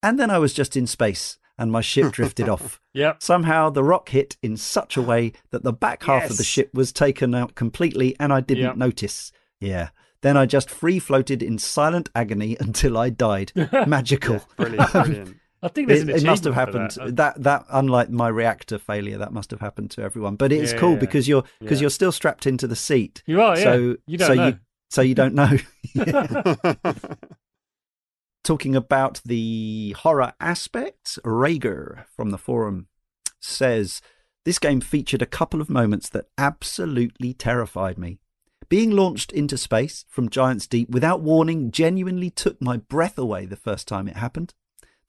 And then I was just in space and my ship *laughs* drifted off. Yep. Somehow the rock hit in such a way that the back half of the ship was taken out completely and I didn't Yep. notice. Yeah. Then I just free floated in silent agony *laughs* until I died. *laughs* Magical. Yeah, brilliant, brilliant. I think there's It, an it must have happened. that. That. that unlike my reactor failure, that must have happened to everyone. But it's Yeah, cool yeah, because you're because yeah. you're still strapped into the seat. You are, yeah. So you don't so know. you so you don't know. Talking about the horror aspect, Rager from the forum says this game featured a couple of moments that absolutely terrified me. Being launched into space from Giant's Deep without warning genuinely took my breath away the first time it happened.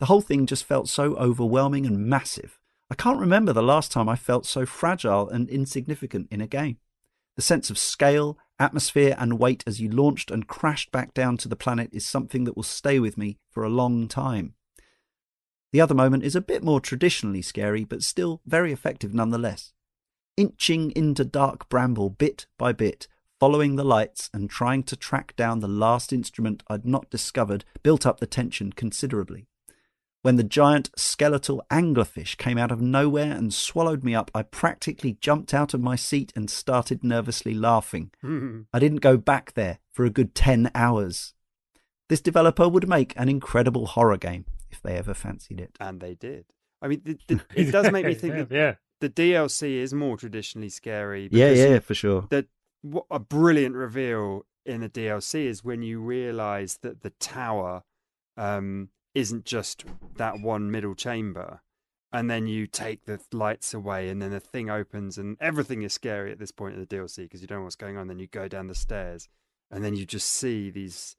The whole thing just felt so overwhelming and massive. I can't remember the last time I felt so fragile and insignificant in a game. The sense of scale, atmosphere, and weight as you launched and crashed back down to the planet is something that will stay with me for a long time. The other moment is a bit more traditionally scary, but still very effective nonetheless. Inching into dark bramble bit by bit, following the lights and trying to track down the last instrument I'd not discovered built up the tension considerably. When the giant skeletal anglerfish came out of nowhere and swallowed me up, I practically jumped out of my seat and started nervously laughing. I didn't go back there for a good 10 hours. This developer would make an incredible horror game if they ever fancied it. and they did. I mean, the, the, *laughs* it does make me think yeah, that yeah. the DLC is more traditionally scary. Yeah, yeah, for sure. that what a brilliant reveal in the DLC is when you realize that the tower um, isn't just that one middle chamber, and then you take the lights away, and then the thing opens, and everything is scary at this point in the DLC because you don't know what's going on. Then you go down the stairs, and then you just see these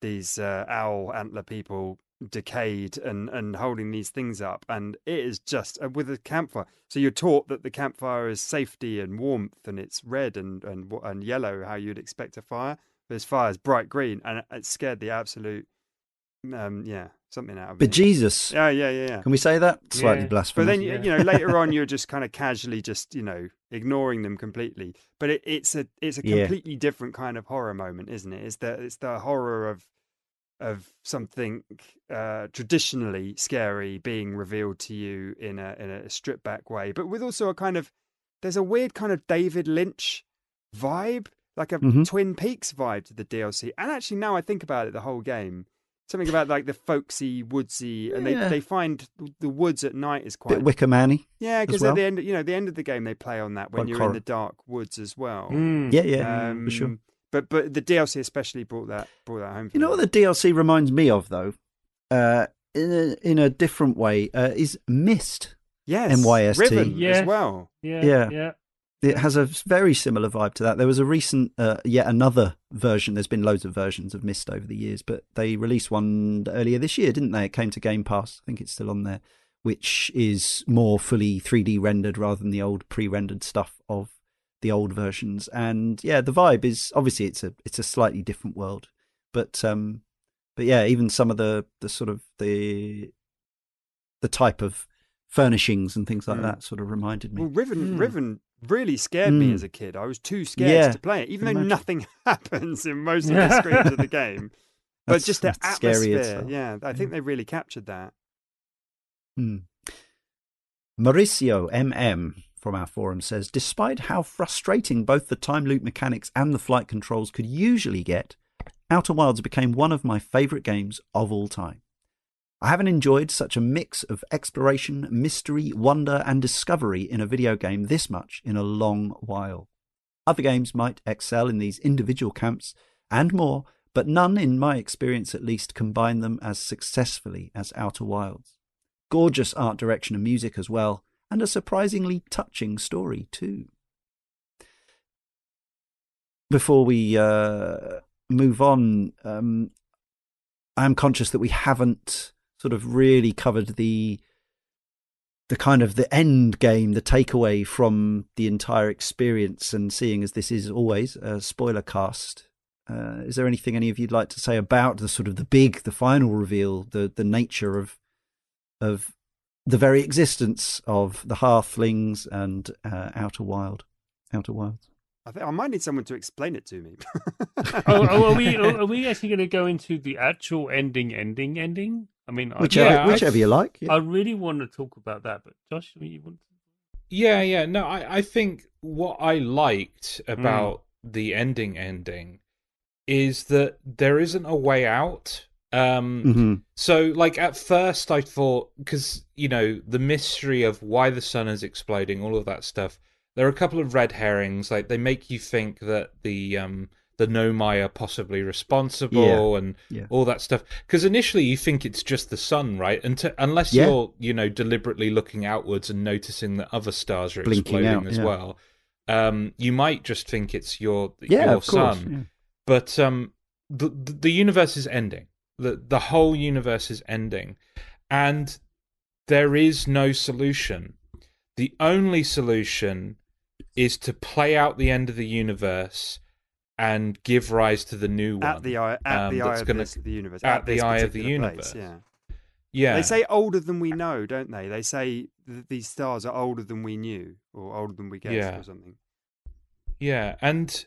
these uh, owl antler people decayed and and holding these things up and it is just uh, with a campfire so you're taught that the campfire is safety and warmth and it's red and and and yellow how you'd expect a fire but this fire is bright green and it scared the absolute um yeah something out of But Jesus, yeah yeah yeah yeah can we say that? Slightly Yeah. blasphemous. but then you, yeah. you know later on *laughs* you're just kind of casually just you know ignoring them completely but it, it's a it's a Yeah. completely different kind of horror moment isn't it it's the it's the horror of of something uh, traditionally scary being revealed to you in a in a stripped back way, but with also a kind of there's a weird kind of David Lynch vibe, like a Mhm. Twin Peaks vibe to the DLC. And actually, now I think about it, the whole game, something about like the folksy, woodsy, and they, Yeah. they find the woods at night is quite bit Wicker Man-y. yeah, because well. at the end, you know, the end of the game they play on that when Quite you're horror. in the dark woods as well. Mm. Yeah, yeah, for sure. Um, But but the DLC especially brought that brought that home. For You know me. what the DLC reminds me of, though? Uh, in a, in a different way, uh, is Myst. Yes, Myst. Riven Yes. as well. Yeah, Yeah. yeah. It has a very similar vibe to that. There was a recent, uh, yet another version. There's been loads of versions of Myst over the years, but they released one earlier this year, didn't they? It came to Game Pass. I think it's still on there, which is more fully 3D rendered rather than the old pre-rendered stuff of the old versions. And yeah, the vibe is obviously it's a it's a slightly different world, but um, but yeah, even some of the the sort of the the type of furnishings and things like Mm. that sort of reminded me. Well, Riven Hmm. Riven really scared me Mm. as a kid. I was too scared Yeah, to play it, even though imagine. nothing *laughs* happens in most of the *laughs* screens of the game. But That's- just the atmosphere, yeah, I think they really captured that. Hmm. Mauricio MM from our forum says Despite how frustrating both the time loop mechanics and the flight controls could usually get, Outer Wilds became one of my favourite games of all time. I haven't enjoyed such a mix of exploration, mystery, wonder, and discovery in a video game this much in a long while. Other games might excel in these individual camps and more, but none, in my experience at least, combine them as successfully as Outer Wilds. Gorgeous art direction and music as well, and a surprisingly touching story too. Before we uh, move on, um, I am conscious that we haven't sort of really covered the the kind of the end game, the takeaway from the entire experience. And seeing as this is always a spoiler cast, uh, is there anything any of you'd like to say about the sort of the big, the final reveal, the the nature of of the very existence of the Halflings and uh, Outer Wild, Outer Wilds? I think I might need someone to explain it to me. oh, oh, are we *laughs* are we actually going to go into the actual ending, ending, ending? I mean, I, Whichever, Yeah, I- whichever you like. I really want to talk about that, but Josh, you want? To... Yeah, yeah. No, I, I think what I liked Hmm. about the ending ending is that there isn't a way out. Um, hmm So, like at first, I thought because you know the mystery of why the sun is exploding, all of that stuff. There are a couple of red herrings. Like they make you think that the um the Nomai are possibly responsible and yeah. all that stuff. Because initially you think it's just the sun, right? Until unless Yeah. you're you know deliberately looking outwards and noticing that other stars are Blinking exploding out, as yeah. well. Um, you might just think it's your Yeah, your yeah. but um, the the the universe is ending. the The whole universe is ending, and there is no solution. The only solution is to play out the end of the universe and give rise to the new one. At the eye, at um, the eye of gonna- this, the universe. at the eye of the particular place, universe. Yeah. yeah, They say older than we know, don't they? They say that these stars are older than we knew, or older than we guessed, Yeah. or something. Yeah, and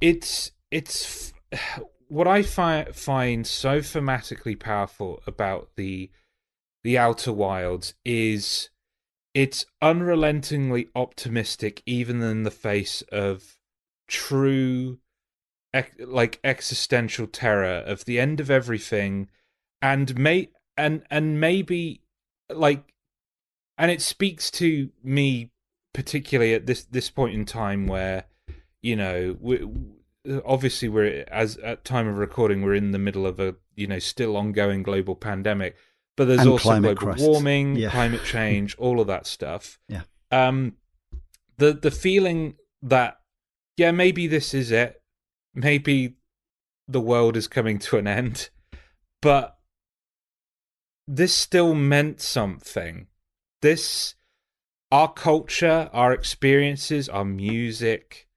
it's it's f- what I fi- find so thematically powerful about the the Outer Wilds is it's unrelentingly optimistic, even in the face of true, like existential terror of the end of everything, and may and and maybe like, and it speaks to me particularly at this this point in time where you know we obviously we're as at time of recording we're in the middle of a you know still ongoing global pandemic but there's And also global crisis. warming Yeah. climate *laughs* change all of that stuff Yeah. um the the feeling that yeah maybe this is it maybe the world is coming to an end but this still meant something this our culture, our experiences, our music,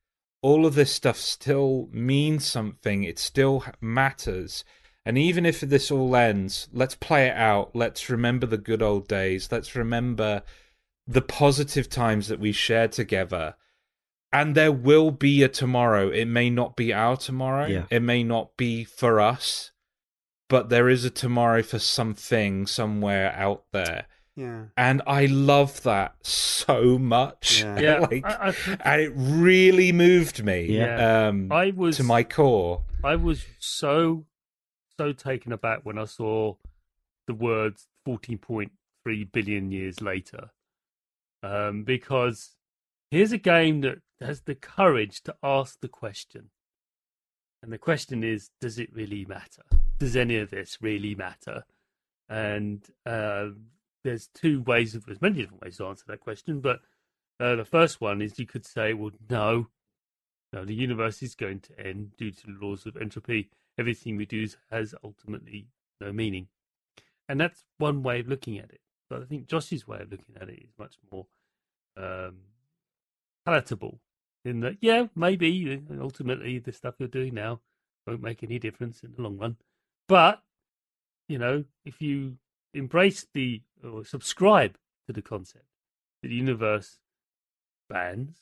all of this stuff still means something. It still matters. And even if this all ends, let's play it out. Let's remember the good old days. Let's remember the positive times that we shared together. And there will be a tomorrow. It may not be our tomorrow. Yeah. It may not be for us, but there is a tomorrow for something somewhere out there Yeah. and I love that so much. Yeah. *laughs* Yeah, like, I, I, think- and it really moved me. Yeah. um, I was to my core. I was so so taken aback when I saw the words 14.3 billion years later. Um, because here's a game that has the courage to ask the question. And the question is, does it really matter? Does any of this really matter? And uh, there's two ways of there's many different ways to answer that question, but uh, the first one is you could say, well, no, no, the universe is going to end due to the laws of entropy. Everything we do has ultimately no meaning. And that's one way of looking at it. But I think Josh's way of looking at it is much more um, palatable in that, yeah, maybe ultimately the stuff you're doing now won't make any difference in the long run. But, you know, if you embrace the or subscribe to the concept that the universe expands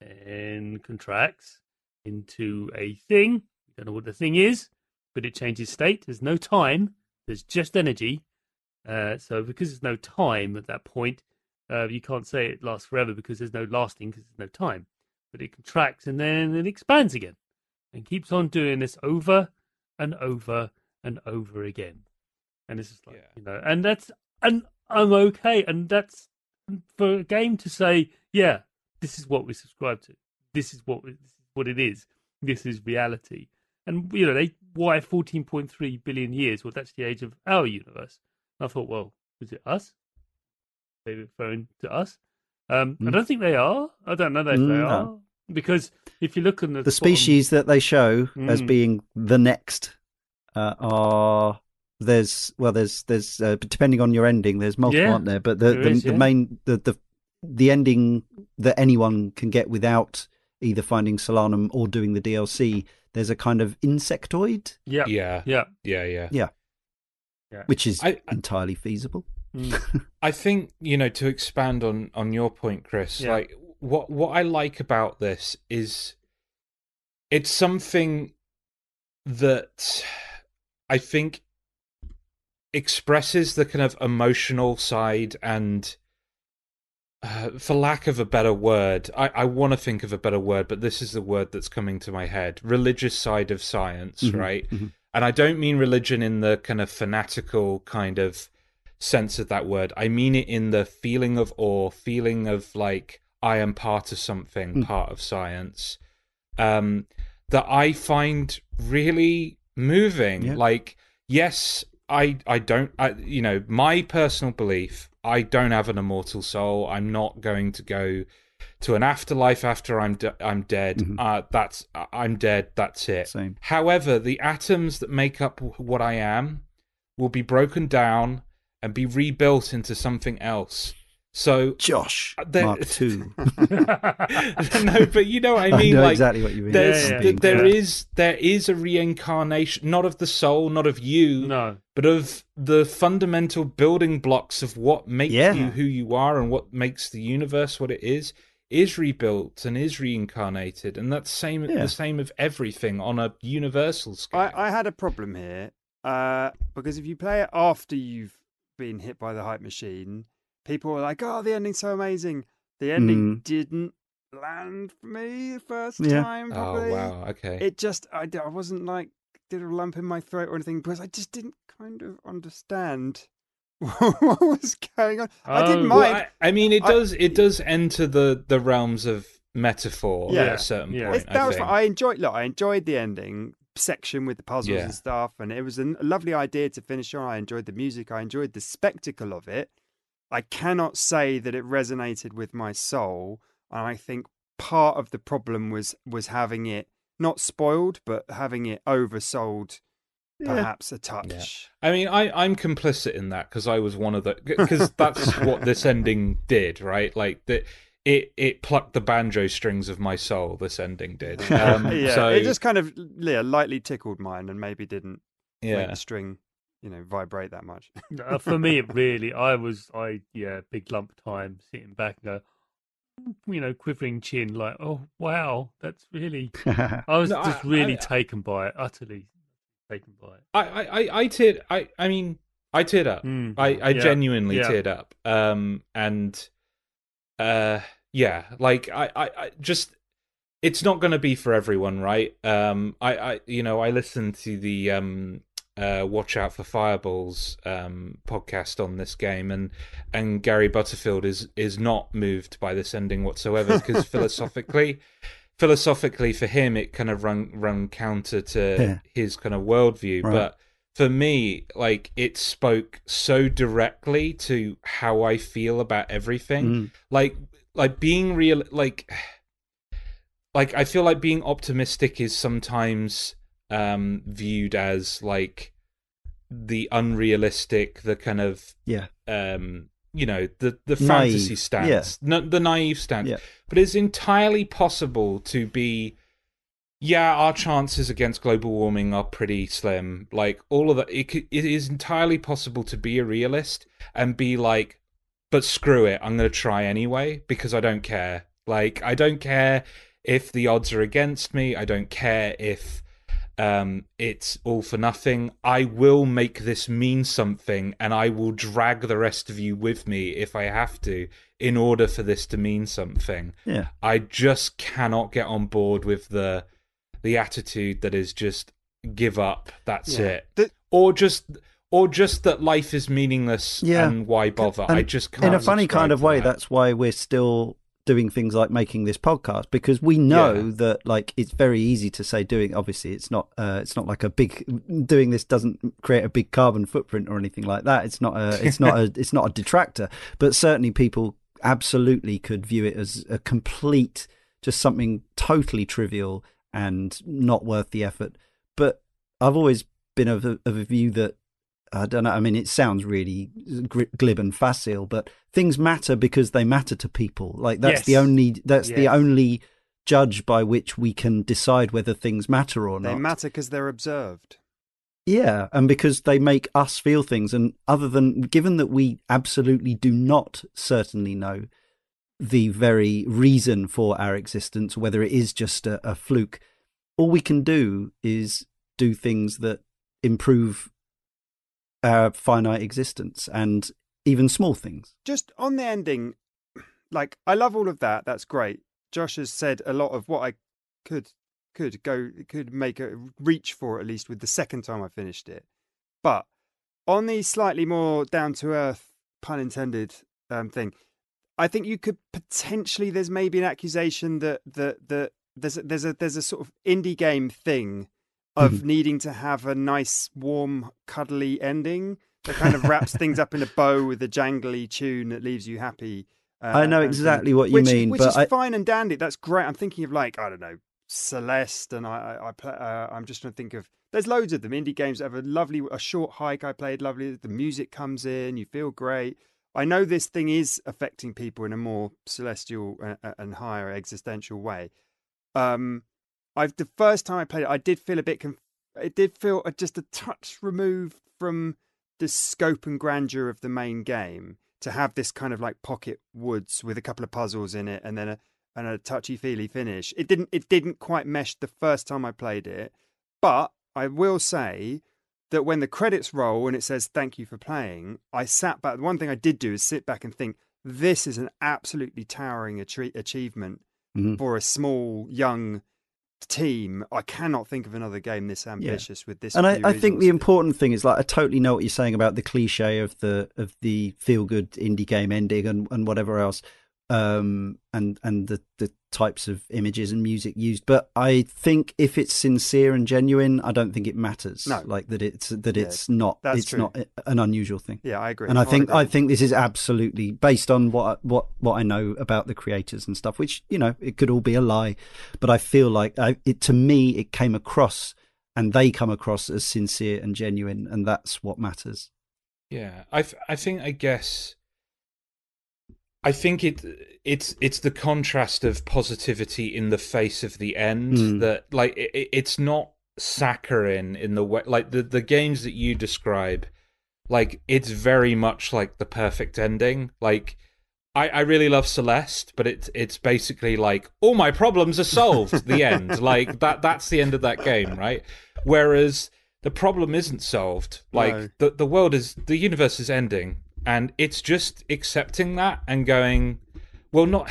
and contracts into a thing. You don't know what the thing is, but it changes state. There's no time. There's just energy. Uh, so because there's no time at that point, uh, you can't say it lasts forever because there's no lasting because there's no time. But it contracts and then it expands again and keeps on doing this over and over and over again. And it's just like, Yeah. you know, and that's, and I'm okay. And that's for a game to say, yeah, this is what we subscribe to. This is what this is what it is. This is reality. And you know, they why 14.3 billion years? Well, that's the age of our universe. And I thought, well, is it us? They referring to us? Um, I Mm. don't think they are. I don't know if they Mm, are because if you look at the, the bottom- species that they show as Mm. being the next uh, are there's well there's there's uh, depending on your ending there's multiple Yeah, aren't there but the there the, is, the yeah. main the, the the ending that anyone can get without either finding Solanum or doing the DLC there's a kind of insectoid yeah, Yeah, yeah, yeah, yeah. which is I- I- entirely feasible Mm. I think you know to expand on on your point, Chris. Yeah. Like what what I like about this is it's something that I think expresses the kind of emotional side and uh, for lack of a better word i, I want to think of a better word but this is the word that's coming to my head religious side of science Mhm, right mhm. and i don't mean religion in the kind of fanatical kind of sense of that word i mean it in the feeling of awe feeling of like i am part of something Mm. part of science um that i find really moving Yeah. like yes i i don't I, you know my personal belief i don't have an immortal soul i'm not going to go to an afterlife after I'm de- I'm dead. Mhm. Uh, that's I'm dead. That's it. Same. However, the atoms that make up what I am will be broken down and be rebuilt into something else. So Josh, Uh, there- Mark *laughs* Two. *laughs* no, but you know what I mean. know like exactly what you mean. There's, yeah, yeah. There yeah. Is, there is a reincarnation, not of the soul, not of you, no. but of the fundamental building blocks of what make Yeah. you who you are and what makes the universe what it is is rebuilt and is reincarnated and that's same Yeah. the same of everything on a universal scale I, I had a problem here uh, because if you play it after you've been hit by the hype machine, people were like, "Oh, the ending's so amazing." The ending Mm. didn't land for me the first Yeah. time. oh wow okay It just, I, I wasn't like, did a lump in my throat or anything because I just didn't kind of understand *laughs* what was going on. I Oh. didn't Well, mind. I, I mean it I- does it does enter the the realms of metaphor Yeah. at a certain Yeah. point It's- that I was think. I enjoyed. Look, I enjoyed the ending section with the puzzles Yeah. and stuff, and it was a a lovely idea to finish on. I enjoyed the music. I enjoyed the spectacle of it. I cannot say that it resonated with my soul, and I think part of the problem was was having it not spoiled, but having it oversold, Yeah. perhaps a touch. I mean, I, I'm complicit in that because I was one of the because that's *laughs* what this ending did, right? Like that, it it plucked the banjo strings of my soul. This ending did. *laughs* Um, yeah, so it just kind of yeah, lightly tickled mine, and maybe didn't make yeah, the string, you know, vibrate that much. *laughs* Uh, for me, it really, I was, I yeah, big lump time, sitting back and go, you know, quivering chin, like, oh wow, that's really. *laughs* I was No, just I- really I- taken by it, utterly taken by it. I, I, I, I teared. I, I mean, I teared up. Mm, I, I yeah, genuinely yeah. teared up. Um, and uh, yeah, like I, I, I just. It's not going to be for everyone, right? Um, I, I, you know, I listened to the um, uh, Watch Out for Fireballs um, podcast on this game, and and Gary Butterfield is is not moved by this ending whatsoever because *laughs* philosophically, philosophically for him, it kind of run run counter to Yeah. his kind of worldview, Right. but for me, like it spoke so directly to how I feel about everything. Mm. Like like being real like like I feel like being optimistic is sometimes um viewed as like the unrealistic, the kind of Yeah. um you know the the Naive, fantasy yeah. stance, the naive stance. Yeah. But it's entirely possible to be yeah, our chances against global warming are pretty slim. Like all of that, it, it is entirely possible to be a realist and be like, but screw it, I'm going to try anyway because I don't care. Like, I don't care if the odds are against me. I don't care if um, it's all for nothing. I will make this mean something and I will drag the rest of you with me if I have to in order for this to mean something. Yeah. I just cannot get on board with the the attitude that is just give up. That's Yeah. it, The- or just or just that life is meaningless Yeah. and why bother? And I just can't. in a funny kind of way that. that's why we're still doing things like making this podcast because we know Yeah. that like it's very easy to say doing obviously it's not uh, it's not like a big doing this doesn't create a big carbon footprint or anything like that it's not a it's not a *laughs* it's not a detractor but certainly people absolutely could view it as a complete just something totally trivial and not worth the effort but I've always been of a, of a view that I don't know. I mean, it sounds really glib and facile, but things matter because they matter to people. Like that's the only that's the only judge by which we can decide whether things matter or They not. They matter because they're observed. Yeah, and because they make us feel things. And other than, given that we absolutely do not certainly know the very reason for our existence, whether it is just a, a fluke, all we can do is do things that improve our finite existence and even small things. just on the ending, like I love all of that. That's great. Josh has said a lot of what I could could go could make a reach for at least with the second time I finished it. But on the slightly more down to earth, pun intended, um, thing, I think you could potentially there's maybe an accusation that that that there's a, there's a there's a sort of indie game thing of Mhm. needing to have a nice, warm, cuddly ending that kind of wraps things up in a bow with a jangly tune that leaves you happy. Uh, I know and- exactly what you which, mean, which but is I- fine and dandy. That's great. I'm thinking of like I don't know Celeste, and I I, I play, uh, I'm just trying to think of. There's loads of them indie games that have a lovely a short hike. I played lovely. The music comes in, you feel great. I know this thing is affecting people in a more celestial uh, and higher existential way. Um, I've the first time I played it, I did feel a bit. Conf- it did feel just a touch removed from the scope and grandeur of the main game to have this kind of like pocket woods with a couple of puzzles in it and then a and a touchy feely finish. It didn't it didn't quite mesh the first time I played it, but I will say that when the credits roll and it says thank you for playing, I sat back. The one thing I did do is sit back and think this is an absolutely towering achievement Mhm. for a small young team. I cannot think of another game this ambitious with this. and I, I think the important thing is like I totally know what you're saying about the cliche of the of the feel good indie game ending and, and whatever else, um, and and the the types of images and music used. But I think if it's sincere and genuine, I don't think it matters. No. like that it's that Yeah, it's not that's it's true. not an unusual thing. yeah, I agree. And I I'd think agree. I think this is absolutely based on what what what I know about the creators and stuff. Which you know it could all be a lie, but I feel like I, it to me it came across and they come across as sincere and genuine, and that's what matters. Yeah, I th- I think I guess I think it it's it's the contrast of positivity in the face of the end Mm. that like it, it's not saccharine in the way like the the games that you describe like it's very much like the perfect ending like I, I really love Celeste, but it's it's basically like all my problems are solved. the end, *laughs* like that. That's the end of that game, right? Whereas the problem isn't solved. Like No. the the world is the universe is ending, and it's just accepting that and going, well, not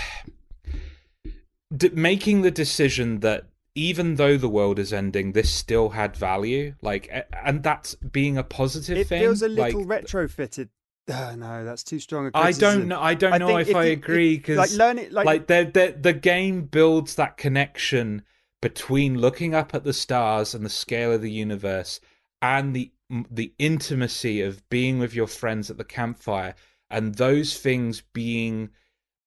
d- making the decision that even though the world is ending, this still had value. Like, and that's being a positive it thing. feels a little like, retrofitted. Uh, *sighs* no, that's too strong. A I don't know. I don't I know if, if I you- agree because like learn it like, like the, the the game builds that connection between looking up at the stars and the scale of the universe and the the intimacy of being with your friends at the campfire and those things being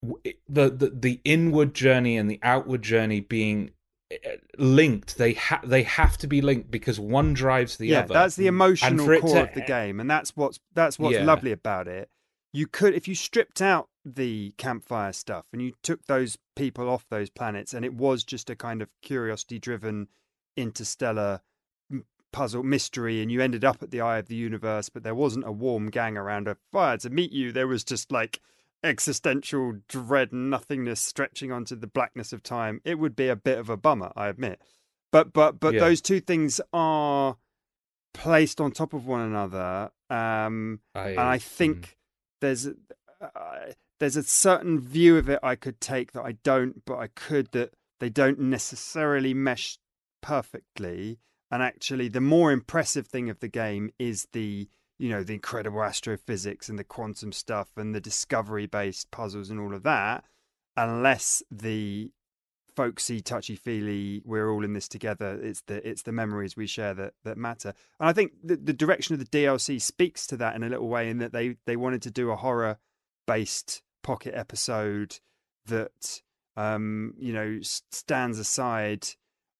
the the, the inward journey and the outward journey being eh, linked they ha- they have to be linked because one drives the yeah, other that's the emotional core to- of the game, and that's what's that's what's Yeah. lovely about it. You could, if you stripped out the campfire stuff and you took those people off those planets, and it was just a kind of curiosity-driven interstellar m- puzzle mystery, and you ended up at the eye of the universe, but there wasn't a warm gang around a fire to meet you. There was just like existential dread and nothingness stretching onto the blackness of time. It would be a bit of a bummer, I admit. But but but Yeah. those two things are placed on top of one another. Um, I, and I mm. think there's uh, there's a certain view of it I could take that I don't, but I could that they don't necessarily mesh perfectly. And actually, the more impressive thing of the game is the you know the incredible astrophysics and the quantum stuff and the discovery based puzzles and all of that. Unless the folksy, touchy feely, we're all in this together. It's the it's the memories we share that that matter. And I think the, the direction of the DLC speaks to that in a little way, in that they they wanted to do a horror based pocket episode that um you know stands aside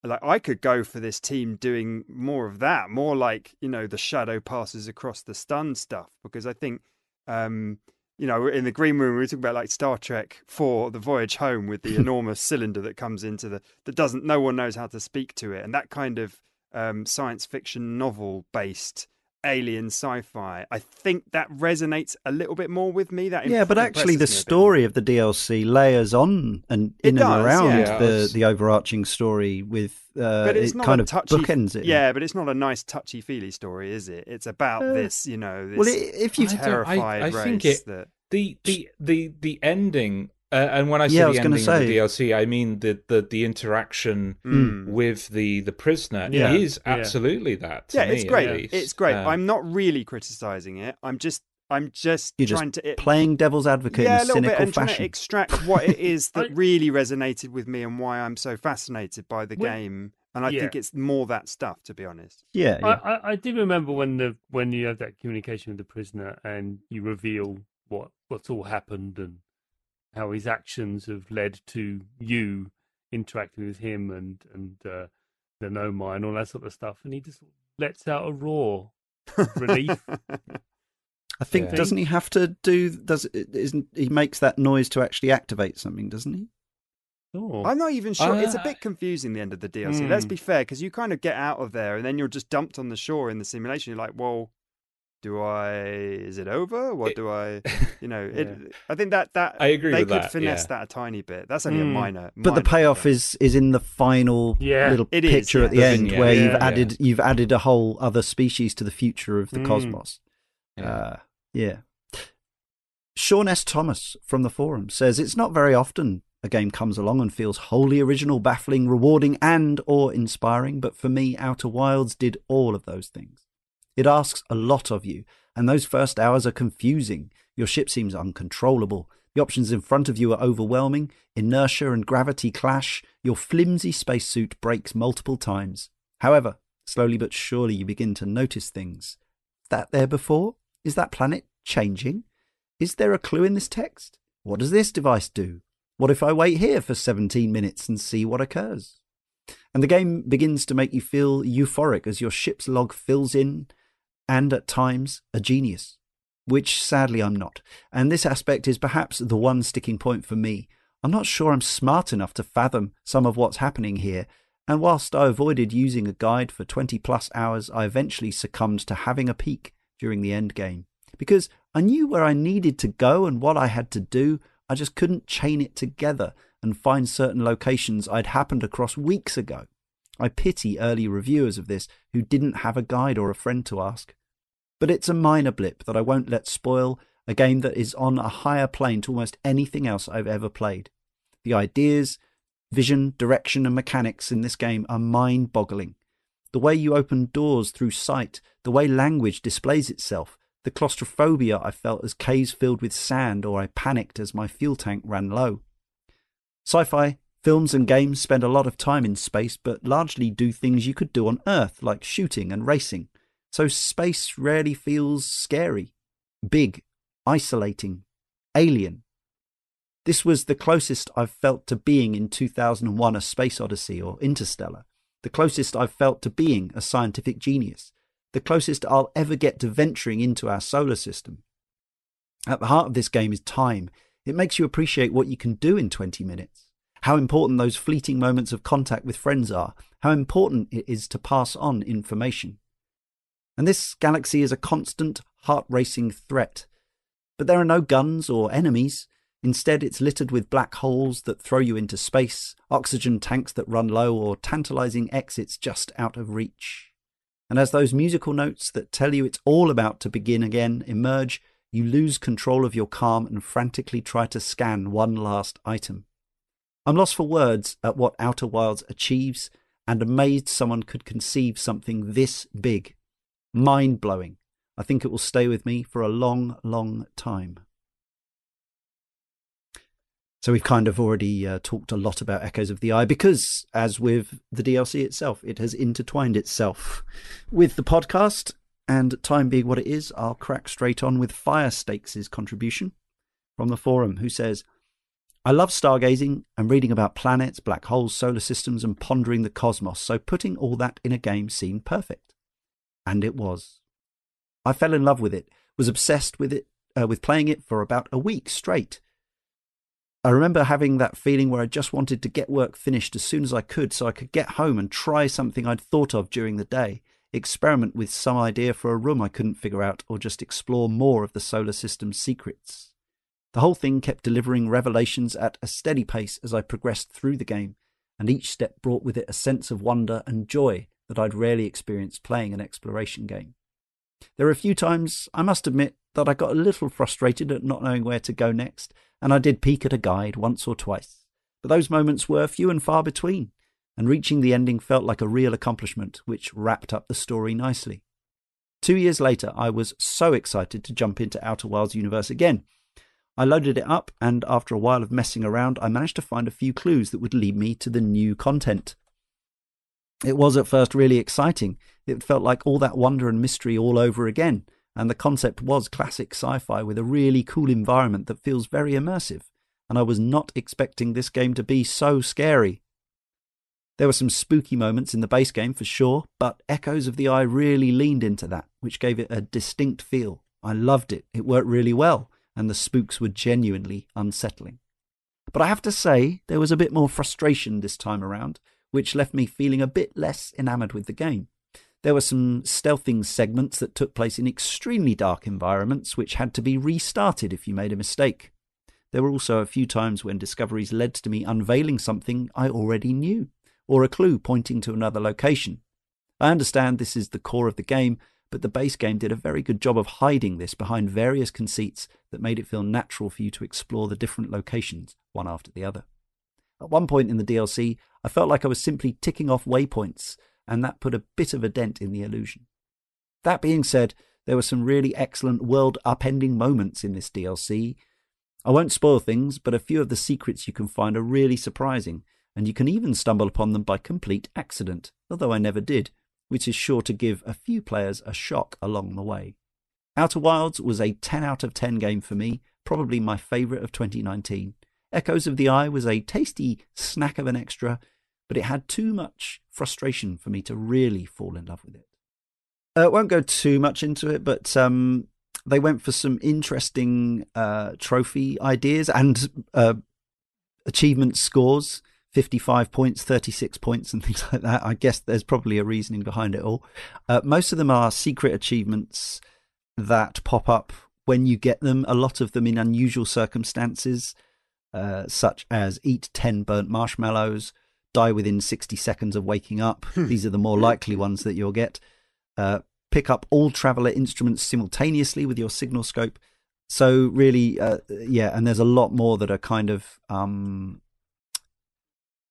like I could go for this team doing more of that, more like you know the shadow passes across the stun stuff, because I think um you know in the green room we were talking about like Star Trek for the voyage home with the *laughs* enormous cylinder that comes into the that doesn't no one knows how to speak to it, and that kind of um science fiction novel based alien sci-fi. I think that resonates a little bit more with me. That yeah, but actually, the impresses me a bit more. story of the DLC layers on and in does, and around yeah. the Yes. the overarching story with uh, but it's it not kind a of touchy, bookends it. Yeah, but it's not a nice touchy feely story, is it? It's about Uh, this, you know, this Well, i if you I I- I race think it- that the the the the ending uh, and when I say Yeah, I the was gonna ending of the DLC, I mean the the, the interaction Mm. with the the prisoner Yeah. is Yeah. absolutely that. yeah, me, it's great. It's great. Um, I'm not really criticizing it. I'm just I'm just You're just trying to it, playing devil's advocate yeah, in a a little bit cynical and trying to fashion. extract what it is *laughs* that I- really resonated with me and why I'm so fascinated by the Well, game. And I yeah. think it's more that stuff, to be honest. yeah, I, yeah. I, I do remember when the when you have that communication with the prisoner and you reveal what what's all happened and how his actions have led to you interacting with him and and uh, the Nomai and all that sort of stuff, and he just lets out a roar of relief. *laughs* I think Yeah. doesn't he have to do? Does isn't he makes that noise to actually activate something? Doesn't he? Sure. I'm not even sure. it's a Uh, bit confusing the end of the DLC. Let's Hmm. be fair, because you kind of get out of there and then you're just dumped on the shore in the simulation. You're like, well, do I? Is it over? What It- do I? You know, *laughs* it. I think that that I agree they with could that, finesse yeah. that a tiny bit. That's only a Hmm. minor. But the payoff thing. is is in the final Yeah, little it is, picture at the yeah. end Vignette, where yeah, you've yeah. added you've added a whole other species to the future of the Mm. cosmos. Yeah. Uh, yeah. Sean S. Thomas from the forum says it's not very often a game comes along and feels wholly original, baffling, rewarding, and or inspiring, but for me, Outer Wilds did all of those things. It asks a lot of you, and those first hours are confusing. Your ship seems uncontrollable. The options in front of you are overwhelming. Inertia and gravity clash. Your flimsy spacesuit breaks multiple times. However, slowly but surely you begin to notice things. That there before? Is that planet changing? Is there a clue in this text? What does this device do? What if I wait here for 17 minutes and see what occurs? And the game begins to make you feel euphoric as your ship's log fills in and at times a genius, which sadly I'm not. And this aspect is perhaps the one sticking point for me. I'm not sure I'm smart enough to fathom some of what's happening here, and whilst I avoided using a guide for 20 plus hours, I eventually succumbed to having a peek during the end game. Because I knew where I needed to go and what I had to do, I just couldn't chain it together and find certain locations I'd happened across weeks ago. I pity early reviewers of this who didn't have a guide or a friend to ask. But it's a minor blip that I won't let spoil a game that is on a higher plane to almost anything else I've ever played. The ideas, vision, direction, and mechanics in this game are mind boggling. The way you open doors through sight, the way language displays itself, the claustrophobia I felt as caves filled with sand or I panicked as my fuel tank ran low. Sci fi, films, and games spend a lot of time in space, but largely do things you could do on Earth, like shooting and racing. So space rarely feels scary, big, isolating, alien. This was the closest I've felt to being in 2001 A Space Odyssey or Interstellar, the closest I've felt to being a scientific genius, the closest I'll ever get to venturing into our solar system. At the heart of this game is time. It makes you appreciate what you can do in 20 minutes, how important those fleeting moments of contact with friends are, how important it is to pass on information. And this galaxy is a constant, heart racing threat. But there are no guns or enemies. Instead, it's littered with black holes that throw you into space, oxygen tanks that run low, or tantalizing exits just out of reach. And as those musical notes that tell you it's all about to begin again emerge, you lose control of your calm and frantically try to scan one last item. I'm lost for words at what Outer Wilds achieves and amazed someone could conceive something this big. Mind blowing. I think it will stay with me for a long, long time. So we've kind of already uh, talked a lot about Echoes of the Eye because, as with the DLC itself, it has intertwined itself with the podcast. And time being what it is, I'll crack straight on with Fire Stakes' contribution from the forum, who says, I love stargazing and reading about planets, black holes, solar systems, and pondering the cosmos, so putting all that in a game seemed perfect. And it was. I fell in love with it, was obsessed with it, uh, with playing it for about a week straight. I remember having that feeling where I just wanted to get work finished as soon as I could so I could get home and try something I'd thought of during the day, experiment with some idea for a room I couldn't figure out, or just explore more of the solar system's secrets. The whole thing kept delivering revelations at a steady pace as I progressed through the game, and each step brought with it a sense of wonder and joy that I'd rarely experienced playing an exploration game. There were a few times, I must admit, that I got a little frustrated at not knowing where to go next, and I did peek at a guide once or twice. But those moments were few and far between, and reaching the ending felt like a real accomplishment, which wrapped up the story nicely. Two years later, I was so excited to jump into Outer Wilds universe again. I loaded it up, and after a while of messing around, I managed to find a few clues that would lead me to the new content. It was at first really exciting. It felt like all that wonder and mystery all over again, and the concept was classic sci fi with a really cool environment that feels very immersive. and I was not expecting this game to be so scary. There were some spooky moments in the base game for sure, but Echoes of the Eye really leaned into that, which gave it a distinct feel. I loved it, it worked really well, and the spooks were genuinely unsettling. But I have to say, there was a bit more frustration this time around, which left me feeling a bit less enamoured with the game. There were some stealthing segments that took place in extremely dark environments, which had to be restarted if you made a mistake. There were also a few times when discoveries led to me unveiling something I already knew, or a clue pointing to another location. I understand this is the core of the game, but the base game did a very good job of hiding this behind various conceits that made it feel natural for you to explore the different locations, one after the other. At one point in the DLC, I felt like I was simply ticking off waypoints and that put a bit of a dent in the illusion. That being said, there were some really excellent world upending moments in this DLC. I won't spoil things, but a few of the secrets you can find are really surprising, and you can even stumble upon them by complete accident, although I never did, which is sure to give a few players a shock along the way. Outer Wilds was a 10 out of 10 game for me, probably my favourite of 2019. Echoes of the Eye was a tasty snack of an extra, but it had too much frustration for me to really fall in love with it. I uh, won't go too much into it, but um, they went for some interesting uh, trophy ideas and uh, achievement scores 55 points, 36 points, and *laughs* things like that. I guess there's probably a reasoning behind it all. Uh, most of them are secret achievements that pop up when you get them, a lot of them in unusual circumstances, uh, such as eat 10 burnt marshmallows, die within 60 seconds of waking up. Hmm. These are the more likely ones that you'll get. Uh, pick up all traveler instruments simultaneously with your signal scope. So really, uh, yeah, and there's a lot more that are kind of um,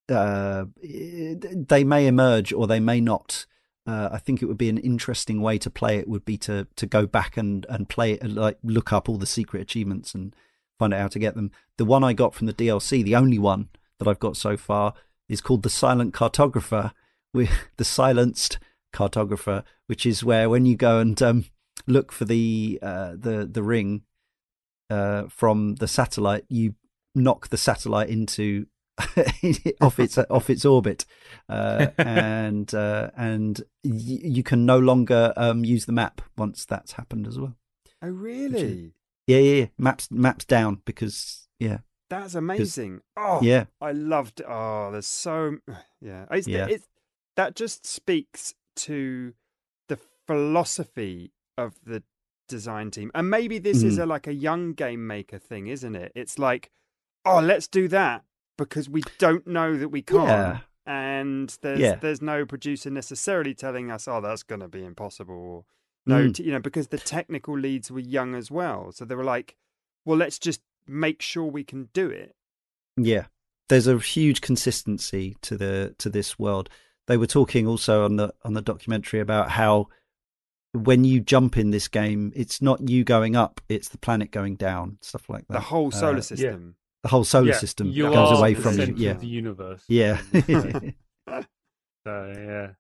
uh, they may emerge or they may not. Uh, I think it would be an interesting way to play it. Would be to to go back and and play it, like look up all the secret achievements and find out how to get them. The one I got from the DLC, the only one that I've got so far, is called the Silent Cartographer, *laughs* with the silenced cartographer, which is where when you go and um, look for the uh, the the ring uh, from the satellite, you knock the satellite into *laughs* off its off its orbit, uh, *laughs* and uh, and y- you can no longer um, use the map once that's happened as well. Oh, really? Yeah, yeah, yeah. Maps maps down because yeah, that's amazing. Oh, yeah. I loved. Oh, there's so *sighs* yeah. It's, yeah. It's, that just speaks to the philosophy of the design team, and maybe this mm. is a like a young game maker thing, isn't it? It's like, oh, let's do that because we don't know that we can't. Yeah. And there's Yeah. there's no producer necessarily telling us, oh, that's going to be impossible. Or, no, Mm. t- you know, because the technical leads were young as well, so they were like, well, let's just make sure we can do it. Yeah, there's a huge consistency to the to this world. They were talking also on the on the documentary about how when you jump in this game, it's not you going up; it's the planet going down, stuff like that. The whole solar Uh, system. the whole solar Yeah, system you goes are away the from you. Yeah, of the universe. yeah. *laughs* *laughs* so yeah,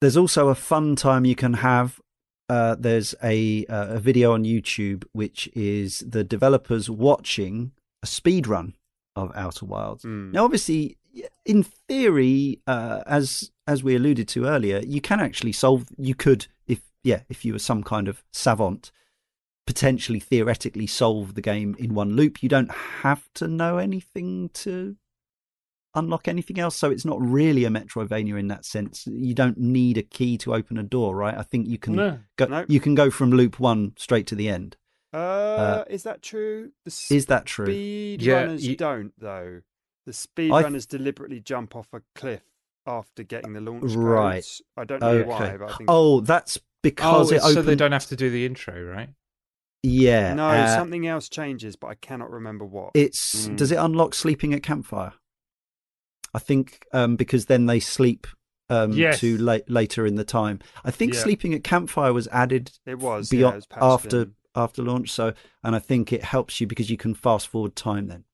there's also a fun time you can have. Uh, there's a uh, a video on YouTube which is the developers watching a speed run of Outer Wilds. Mm. Now, obviously, in theory, uh, as as we alluded to earlier, you can actually solve. You could, if yeah, if you were some kind of savant, potentially theoretically solve the game in one loop. You don't have to know anything to unlock anything else. So it's not really a Metroidvania in that sense. You don't need a key to open a door, right? I think you can no, go. No. You can go from loop one straight to the end. Uh, is that true? The Is that true? speed Yeah, runners you- don't though. The speed I th- runners deliberately jump off a cliff after getting the launch Right. codes. I don't know Okay. why, but I think Oh, that's because oh, it it's opened. so they don't have to do the intro, right? Yeah. no, uh, something else changes, but I cannot remember what. It's Mm. does it unlock sleeping at campfire? I think um, because then they sleep um, Yes. to late, later in the time. I think Yeah. sleeping at campfire was added It was beyond yeah, it was after in. after launch. So, and I think it helps you because you can fast forward time then.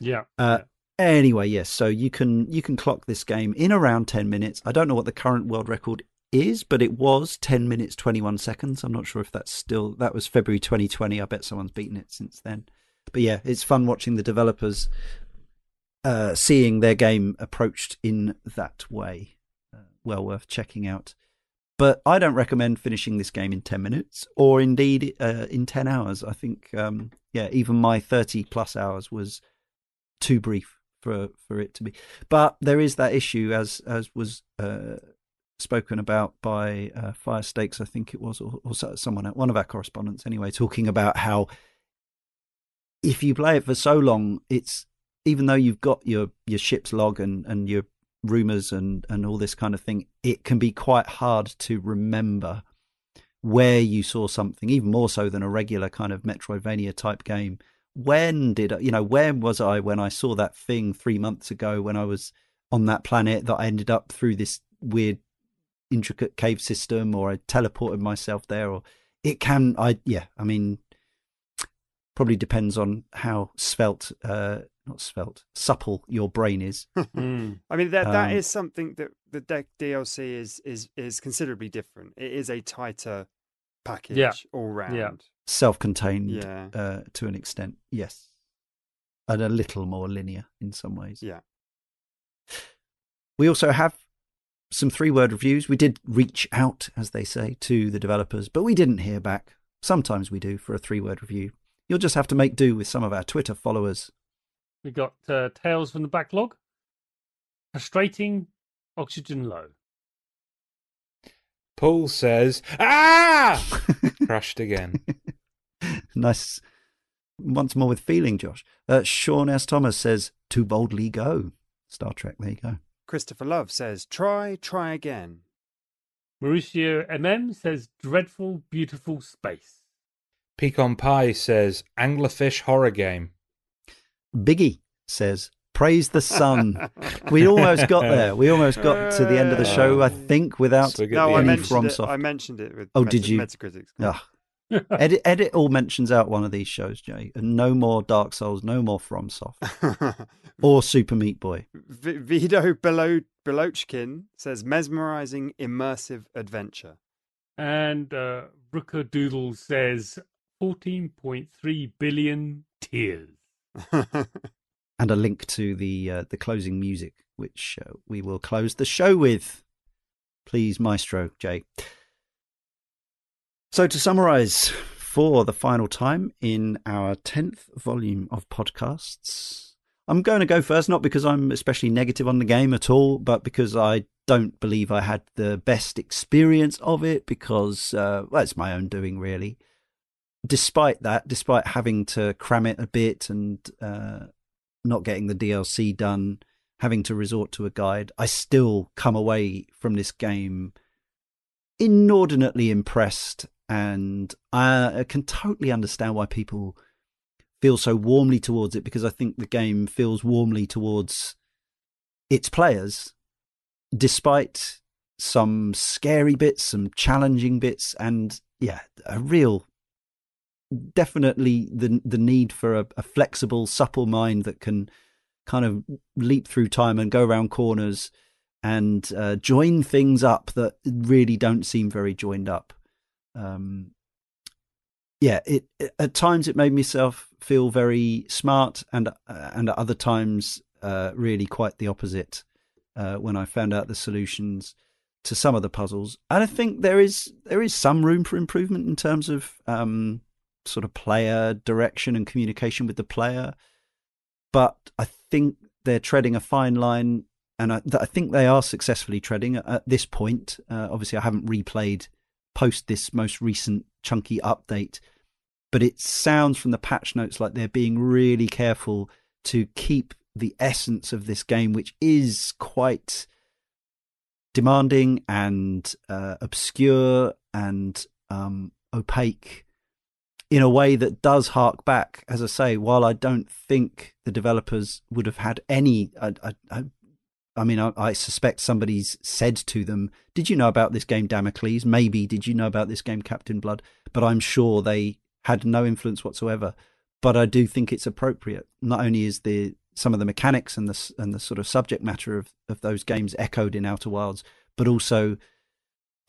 yeah, Uh, Anyway, yes. So you can you can clock this game in around ten minutes. I don't know what the current world record is, but it was ten minutes twenty one seconds. I'm not sure if that's still that was February 2020. I bet someone's beaten it since then. but yeah, it's fun watching the developers uh, seeing their game approached in that way. Uh, well worth checking out. But I don't recommend finishing this game in 10 minutes or indeed uh, in 10 hours. I think, um, yeah, even my 30 plus hours was too brief for, for it to be. But there is that issue, as, as was uh, spoken about by uh, Fire Stakes, I think it was, or, or someone, one of our correspondents anyway, talking about how if you play it for so long, it's even though you've got your, your ship's log and, and your rumors and and all this kind of thing, it can be quite hard to remember where you saw something, even more so than a regular kind of Metroidvania type game. When did I, you know, where was I when I saw that thing three months ago when I was on that planet that I ended up through this weird intricate cave system or I teleported myself there or it can I yeah, I mean probably depends on how svelte uh, not svelte, supple your brain is. *laughs* Mm. I mean that that Um, is something that the deck DLC is is is considerably different. It is a tighter package all round. yeah. Self-contained Yeah. uh, to an extent, yes, and a little more linear in some ways. Yeah. We also have some three-word reviews. We did reach out, as they say, to the developers, but we didn't hear back. Sometimes we do for a three-word review. You'll just have to make do with some of our Twitter followers. We got uh, Tales from the Backlog. Frustrating, oxygen low. Paul says, "Ah!" *laughs* Crashed again. *laughs* nice. Once more with feeling, Josh. Uh, Sean S. Thomas says, "Too boldly go." Star Trek. There you go. Christopher Love says, "Try, try again." Mauricio MM says, dreadful, beautiful space. Pecan Pie says, "Anglerfish horror game." Biggie says, "Praise the sun." we almost got *laughs* there. We almost got to the end of the show, I think, without. Swig No, I end. Any mentioned it. FromSoft. I mentioned it with Oh, Meta- did you? Metacritic. Ugh. Edit, edit all mentions out one of these shows, Jay, and no more Dark Souls, no more FromSoft *laughs* or Super Meat Boy. V- Vito Belo- Belochkin says, "Mesmerizing, immersive adventure." And uh, Brooker Doodle says, 14.3 billion tears. *laughs* and a link to the uh, the closing music, which uh, we will close the show with. Please, Maestro Jay. So to summarize for the final time in our tenth volume of podcasts, I'm going to go first, not because I'm especially negative on the game at all, but because I don't believe I had the best experience of it. Because uh, well, it's my own doing, really. Despite that, despite having to cram it a bit and uh, not getting the DLC done, having to resort to a guide, I still come away from this game inordinately impressed. And I can totally understand why people feel so warmly towards it because I think the game feels warmly towards its players, despite some scary bits, some challenging bits, and yeah, a real definitely the the need for a, a flexible, supple mind that can kind of leap through time and go around corners and uh, join things up that really don't seem very joined up. Um, yeah, it, it at times it made myself feel very smart, and uh, and at other times uh, really quite the opposite. Uh, when I found out the solutions to some of the puzzles, and I think there is there is some room for improvement in terms of um, sort of player direction and communication with the player. But I think they're treading a fine line, and I, I think they are successfully treading at, at this point. Uh, obviously, I haven't replayed post this most recent chunky update, but it sounds from the patch notes like they're being really careful to keep the essence of this game, which is quite demanding and uh, obscure and um, opaque in a way that does hark back. As I say, while I don't think the developers would have had any, I, I, I, mean, I, I suspect somebody's said to them, "Did you know about this game, Damocles? Maybe did you know about this game, Captain Blood?" But I'm sure they had no influence whatsoever. But I do think it's appropriate. Not only is the some of the mechanics and the and the sort of subject matter of, of those games echoed in Outer Wilds, but also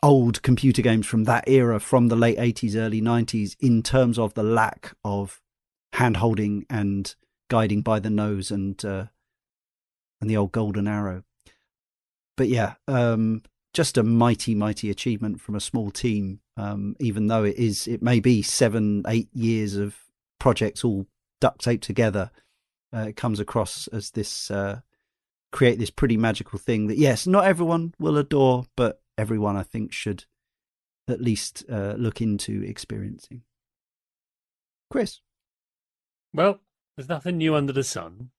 old computer games from that era, from the late 80s, early 90s, in terms of the lack of hand holding and guiding by the nose and uh, and the old golden arrow. But yeah, um, just a mighty, mighty achievement from a small team. Um, even though it is, it may be seven, eight years of projects all duct taped together. Uh, it comes across as this uh, create this pretty magical thing that yes, not everyone will adore, but everyone I think should at least uh, look into experiencing. Chris, Well, there's nothing new under the sun.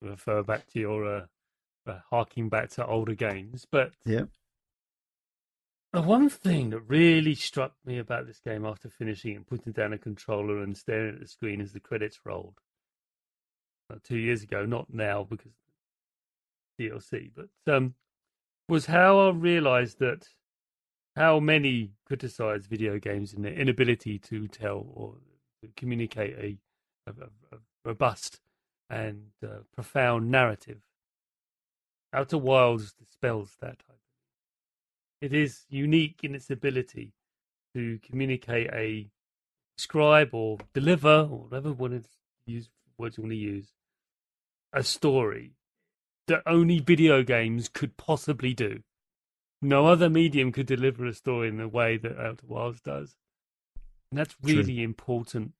Refer back to your uh, uh, harking back to older games, but Yeah. the one thing that really struck me about this game after finishing and putting down a controller and staring at the screen as the credits rolled uh, two years ago, not now because DLC, but um, was how I realised that how many criticise video games in their inability to tell or communicate a, a, a- robust and uh, profound narrative. Outer Wilds dispels that. It is unique in its ability to communicate a describe or deliver or whatever one words you want to use a story that only video games could possibly do. No other medium could deliver a story in the way that Outer Wilds does. And that's True. really important,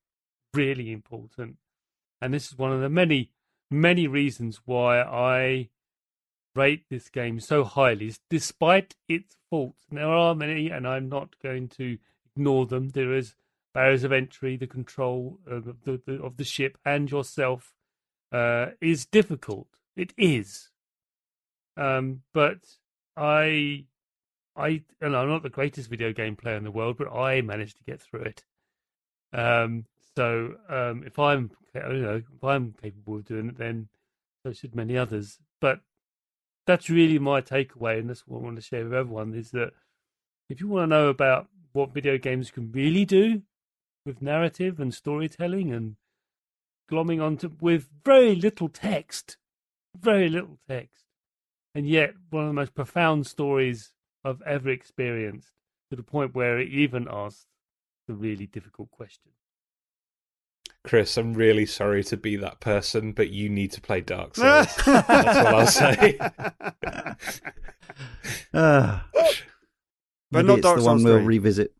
really important. And this is one of the many, many reasons why I rate this game so highly, despite its faults. And there are many, and I'm not going to ignore them. There is barriers of entry, the control of the, the of the ship, and yourself uh, is difficult. It is, um, but I, I, and I'm not the greatest video game player in the world, but I managed to get through it. Um, so um, if I'm, don't know, if I'm capable of doing it, then so should many others. But that's really my takeaway, and that's what I want to share with everyone: is that if you want to know about what video games can really do with narrative and storytelling and glomming onto with very little text, very little text, and yet one of the most profound stories I've ever experienced, to the point where it even asks the really difficult question. Chris, I'm really sorry to be that person, but you need to play Dark Souls. That's what I'll say. Ah. *sighs* But Maybe not it's Dark the one Souls we'll 3. revisit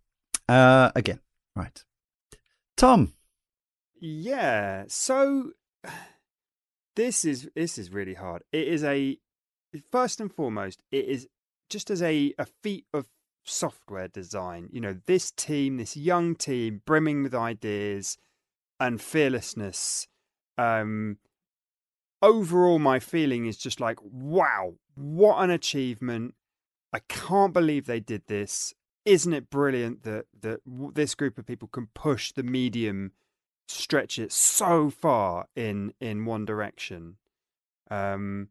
uh, again. Right, Tom. Yeah. So this is this is really hard. It is a first and foremost, it is just as a, a feat of software design. You know, this team, this young team, brimming with ideas and fearlessness. Um overall my feeling is just like, wow, what an achievement. I can't believe they did this. Isn't it brilliant that that this group of people can push the medium stretch it so far in in one direction. Um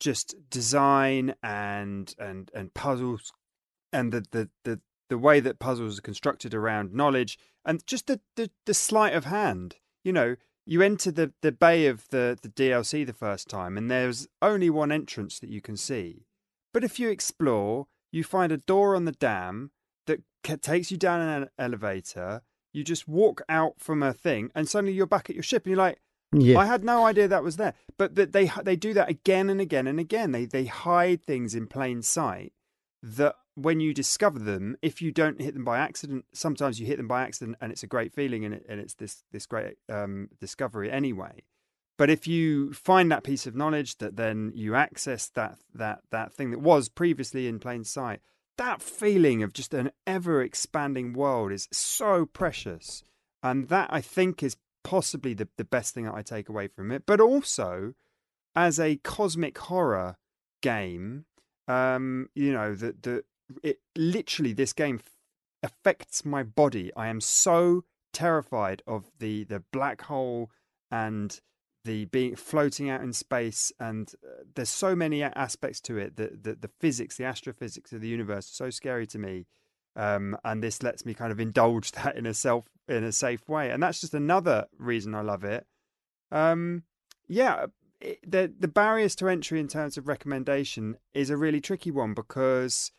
just design and and and puzzles and the the the, the way that puzzles are constructed around knowledge and just the, the the sleight of hand. You know you enter the the bay of the the DLC the first time and there's only one entrance that you can see. But if you explore you find a door on the dam that takes you down an elevator you just walk out from a thing and suddenly you're back at your ship and you're like Yeah, I had no idea that was there. But that they they do that again and again and again. They they hide things in plain sight that when you discover them, if you don't hit them by accident, sometimes you hit them by accident and it's a great feeling and it, and it's this this great um, discovery anyway. But if you find that piece of knowledge that then you access that that that thing that was previously in plain sight, that feeling of just an ever expanding world is so precious. And that I think is possibly the, the best thing that I take away from it. But also as a cosmic horror game, um, you know, that the it literally this game affects my body. I am so terrified of the the black hole and the being floating out in space and uh, there's so many aspects to it that the, the physics the astrophysics of the universe are so scary to me um, and this lets me kind of indulge *laughs* that in a self in a safe way and that's just another reason i love it. Um, yeah it, the the barriers to entry in terms of recommendation is a really tricky one because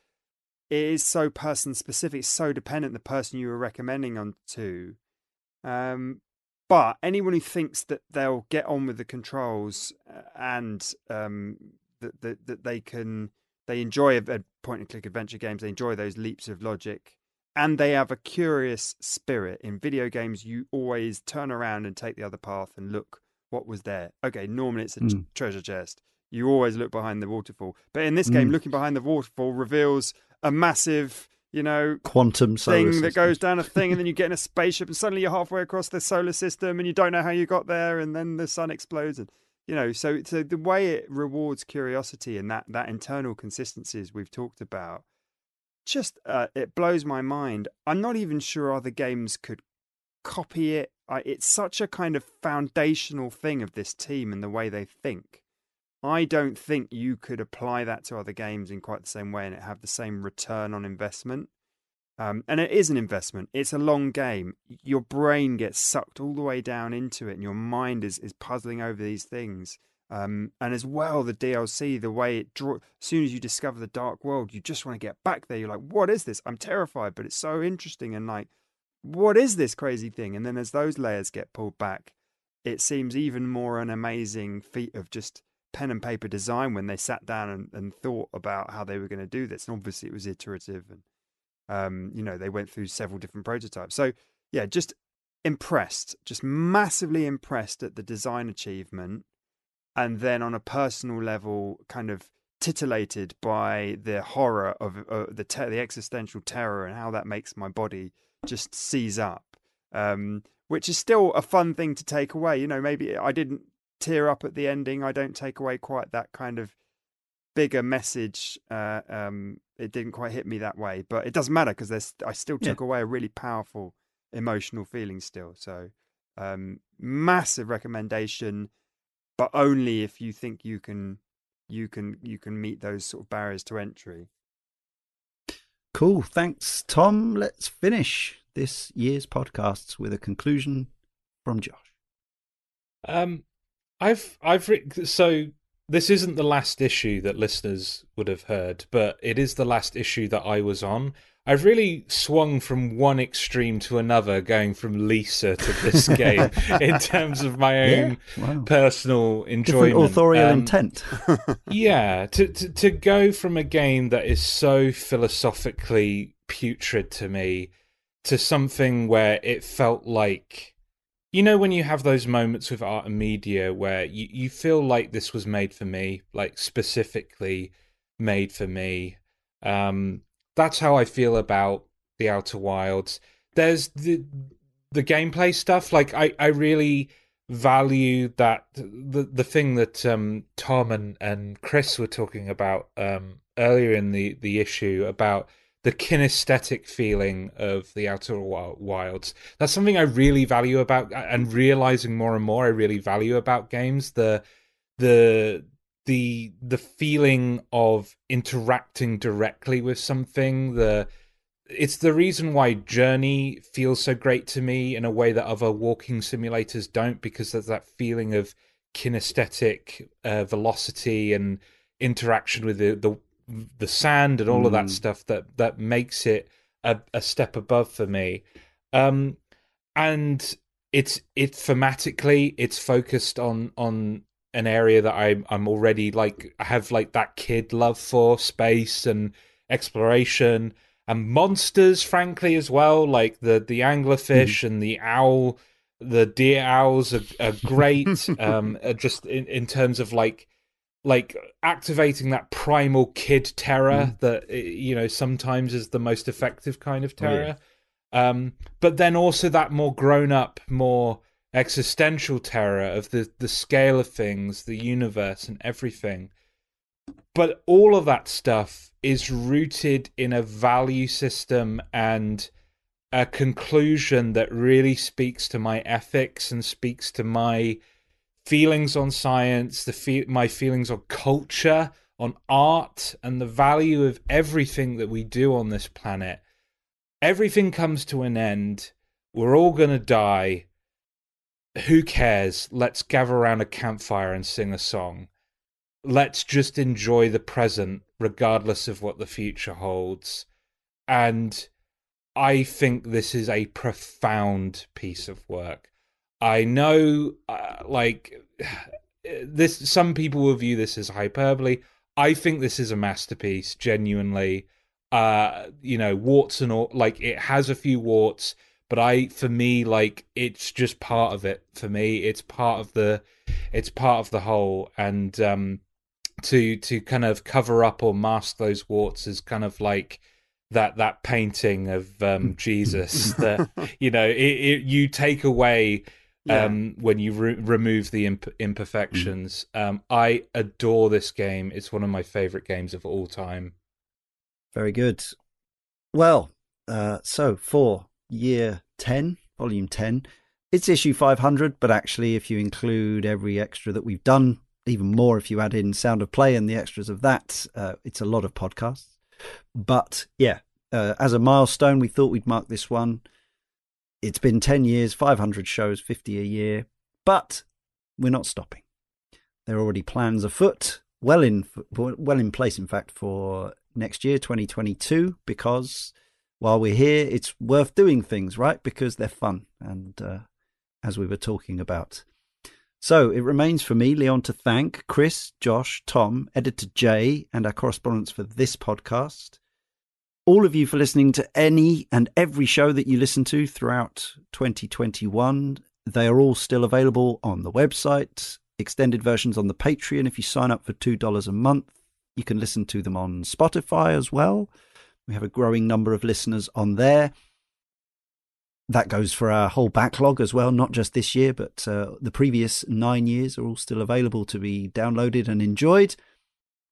it is so person specific so dependent the person you were recommending on to. Um, but anyone who thinks that they'll get on with the controls uh, and um, that, that that they can they enjoy a, a point and click adventure games, they enjoy those leaps of logic, and they have a curious spirit. In video games, you always turn around and take the other path and look what was there. Okay, normally it's a Mm. treasure chest. You always look behind the waterfall, but in this game, Mm. looking behind the waterfall reveals a massive, you know, Quantum thing that system. goes down a thing, and then you get in a spaceship, and suddenly you're halfway across the solar system, and you don't know how you got there, and then the sun explodes, and you know, so so the way it rewards curiosity and that that internal consistencies we've talked about, just uh, it blows my mind. I'm not even sure other games could copy it. I, it's such a kind of foundational thing of this team and the way they think. I don't think you could apply that to other games in quite the same way and it have the same return on investment. Um, and it is an investment. It's a long game. Your brain gets sucked all the way down into it, and your mind is is puzzling over these things. Um, and as well, the DLC, the way it draw. As soon as you discover the dark world, you just want to get back there. You're like, "What is this?" I'm terrified, but it's so interesting. And like, what is this crazy thing? And then as those layers get pulled back, it seems even more an amazing feat of just pen and paper design when they sat down and, and thought about how they were going to do this. And obviously, it was iterative and um, you know, they went through several different prototypes. So yeah, just impressed, just massively impressed at the design achievement, and then on a personal level, kind of titillated by the horror of uh, the the existential terror and how that makes my body just seize up. Um, which is still a fun thing to take away. You know, maybe I didn't tear up at the ending. I don't take away quite that kind of bigger message. Uh, um, it didn't quite hit me that way, but it doesn't matter because I still Yeah. took away a really powerful emotional feeling still. So um, massive recommendation, but only if you think you can you can you can meet those sort of barriers to entry. Cool. Thanks, Tom. Let's finish this year's podcasts with a conclusion from Josh. Um, I've I've so this isn't the last issue that listeners would have heard, but it is the last issue that I was on. I've really swung from one extreme to another, going from Lisa to this *laughs* game in terms of my own Wow. personal enjoyment. Different authorial Um, intent. *laughs* yeah, to, to to go from a game that is so philosophically putrid to me to something where it felt like you know when you have those moments with art and media where you, you feel like this was made for me, like specifically made for me. Um that's how I feel about the Outer Wilds. There's the the gameplay stuff, like I, I really value that the the thing that um, Tom and, and Chris were talking about um, earlier in the, the issue about the kinesthetic feeling of the Outer Wilds. That's something I really value about, and realizing more and more I really value about games. The the the the feeling of interacting directly with something. The it's the reason why Journey feels so great to me in a way that other walking simulators don't, because there's that feeling of kinesthetic uh, velocity and interaction with the the, the sand and all of that Mm. stuff that that makes it a, a step above for me. Um, and it's it thematically it's focused on on an area that I'm I'm already like I have like that kid love for space and exploration and monsters frankly as well like the the anglerfish and the owl the deer owls are, are great *laughs* um just in, in terms of like like activating that primal kid terror that uh, you know sometimes is the most effective kind of Oh, yeah. terror. Um but then also that more grown up more existential terror of the the scale of things the universe and everything. But all of that stuff is rooted in a value system and a conclusion that really speaks to my ethics and speaks to my feelings on science, the fe- my feelings on culture, on art, and the value of everything that we do on this planet. Everything comes to an end. We're all going to die. Who cares? Let's gather around a campfire and sing a song. Let's just enjoy the present, regardless of what the future holds. And I think this is a profound piece of work. I know, uh, like this. Some people will view this as hyperbole. I think this is a masterpiece, genuinely. Uh, you know, warts and all. Like it has a few warts, but I, for me, like it's just part of it. For me, it's part of the, it's part of the whole. And um, to to kind of cover up or mask those warts is kind of like that that painting of um, *laughs* Jesus that you know it, it, you take away um, when you re- remove the imp- imperfections. Mm. Um, I adore this game. It's one of my favorite games of all time. Very good. Well, uh, so for year 10, volume 10, it's issue 500, but actually, if you include every extra that we've done, even more if you add in Sound of Play and the extras of that, uh, it's a lot of podcasts. But yeah, uh, as a milestone, we thought we'd mark this one. It's been 10 years, 500 shows, 50 a year, but we're not stopping. There are already plans afoot, well in well in place, in fact, for next year, 2022, because while we're here, it's worth doing things, right? Because they're fun, and uh, as we were talking about. So it remains for me, Leon, to thank Chris, Josh, Tom, editor Jay, and our correspondents for this podcast. All of you for listening to any and every show that you listen to throughout 2021. They are all still available on the website, extended versions on the Patreon. If you sign up for $2 a month, you can listen to them on Spotify as well. We have a growing number of listeners on there that goes for our whole backlog as well, not just this year, but uh, the previous nine years are all still available to be downloaded and enjoyed.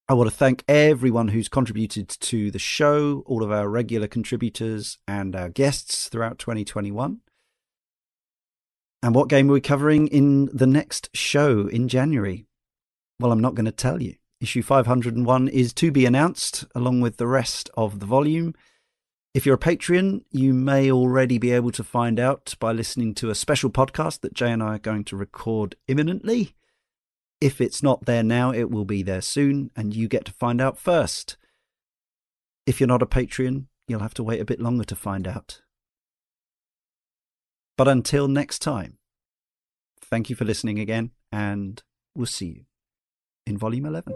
I want to thank everyone who's contributed to the show, all of our regular contributors and our guests throughout 2021. And what game are we covering in the next show in January? Well, I'm not going to tell you. Issue 501 is to be announced along with the rest of the volume. If you're a Patreon, you may already be able to find out by listening to a special podcast that Jay and I are going to record imminently. If it's not there now, it will be there soon, and you get to find out first. If you're not a Patreon, you'll have to wait a bit longer to find out. But until next time, thank you for listening again, and we'll see you in Volume 11.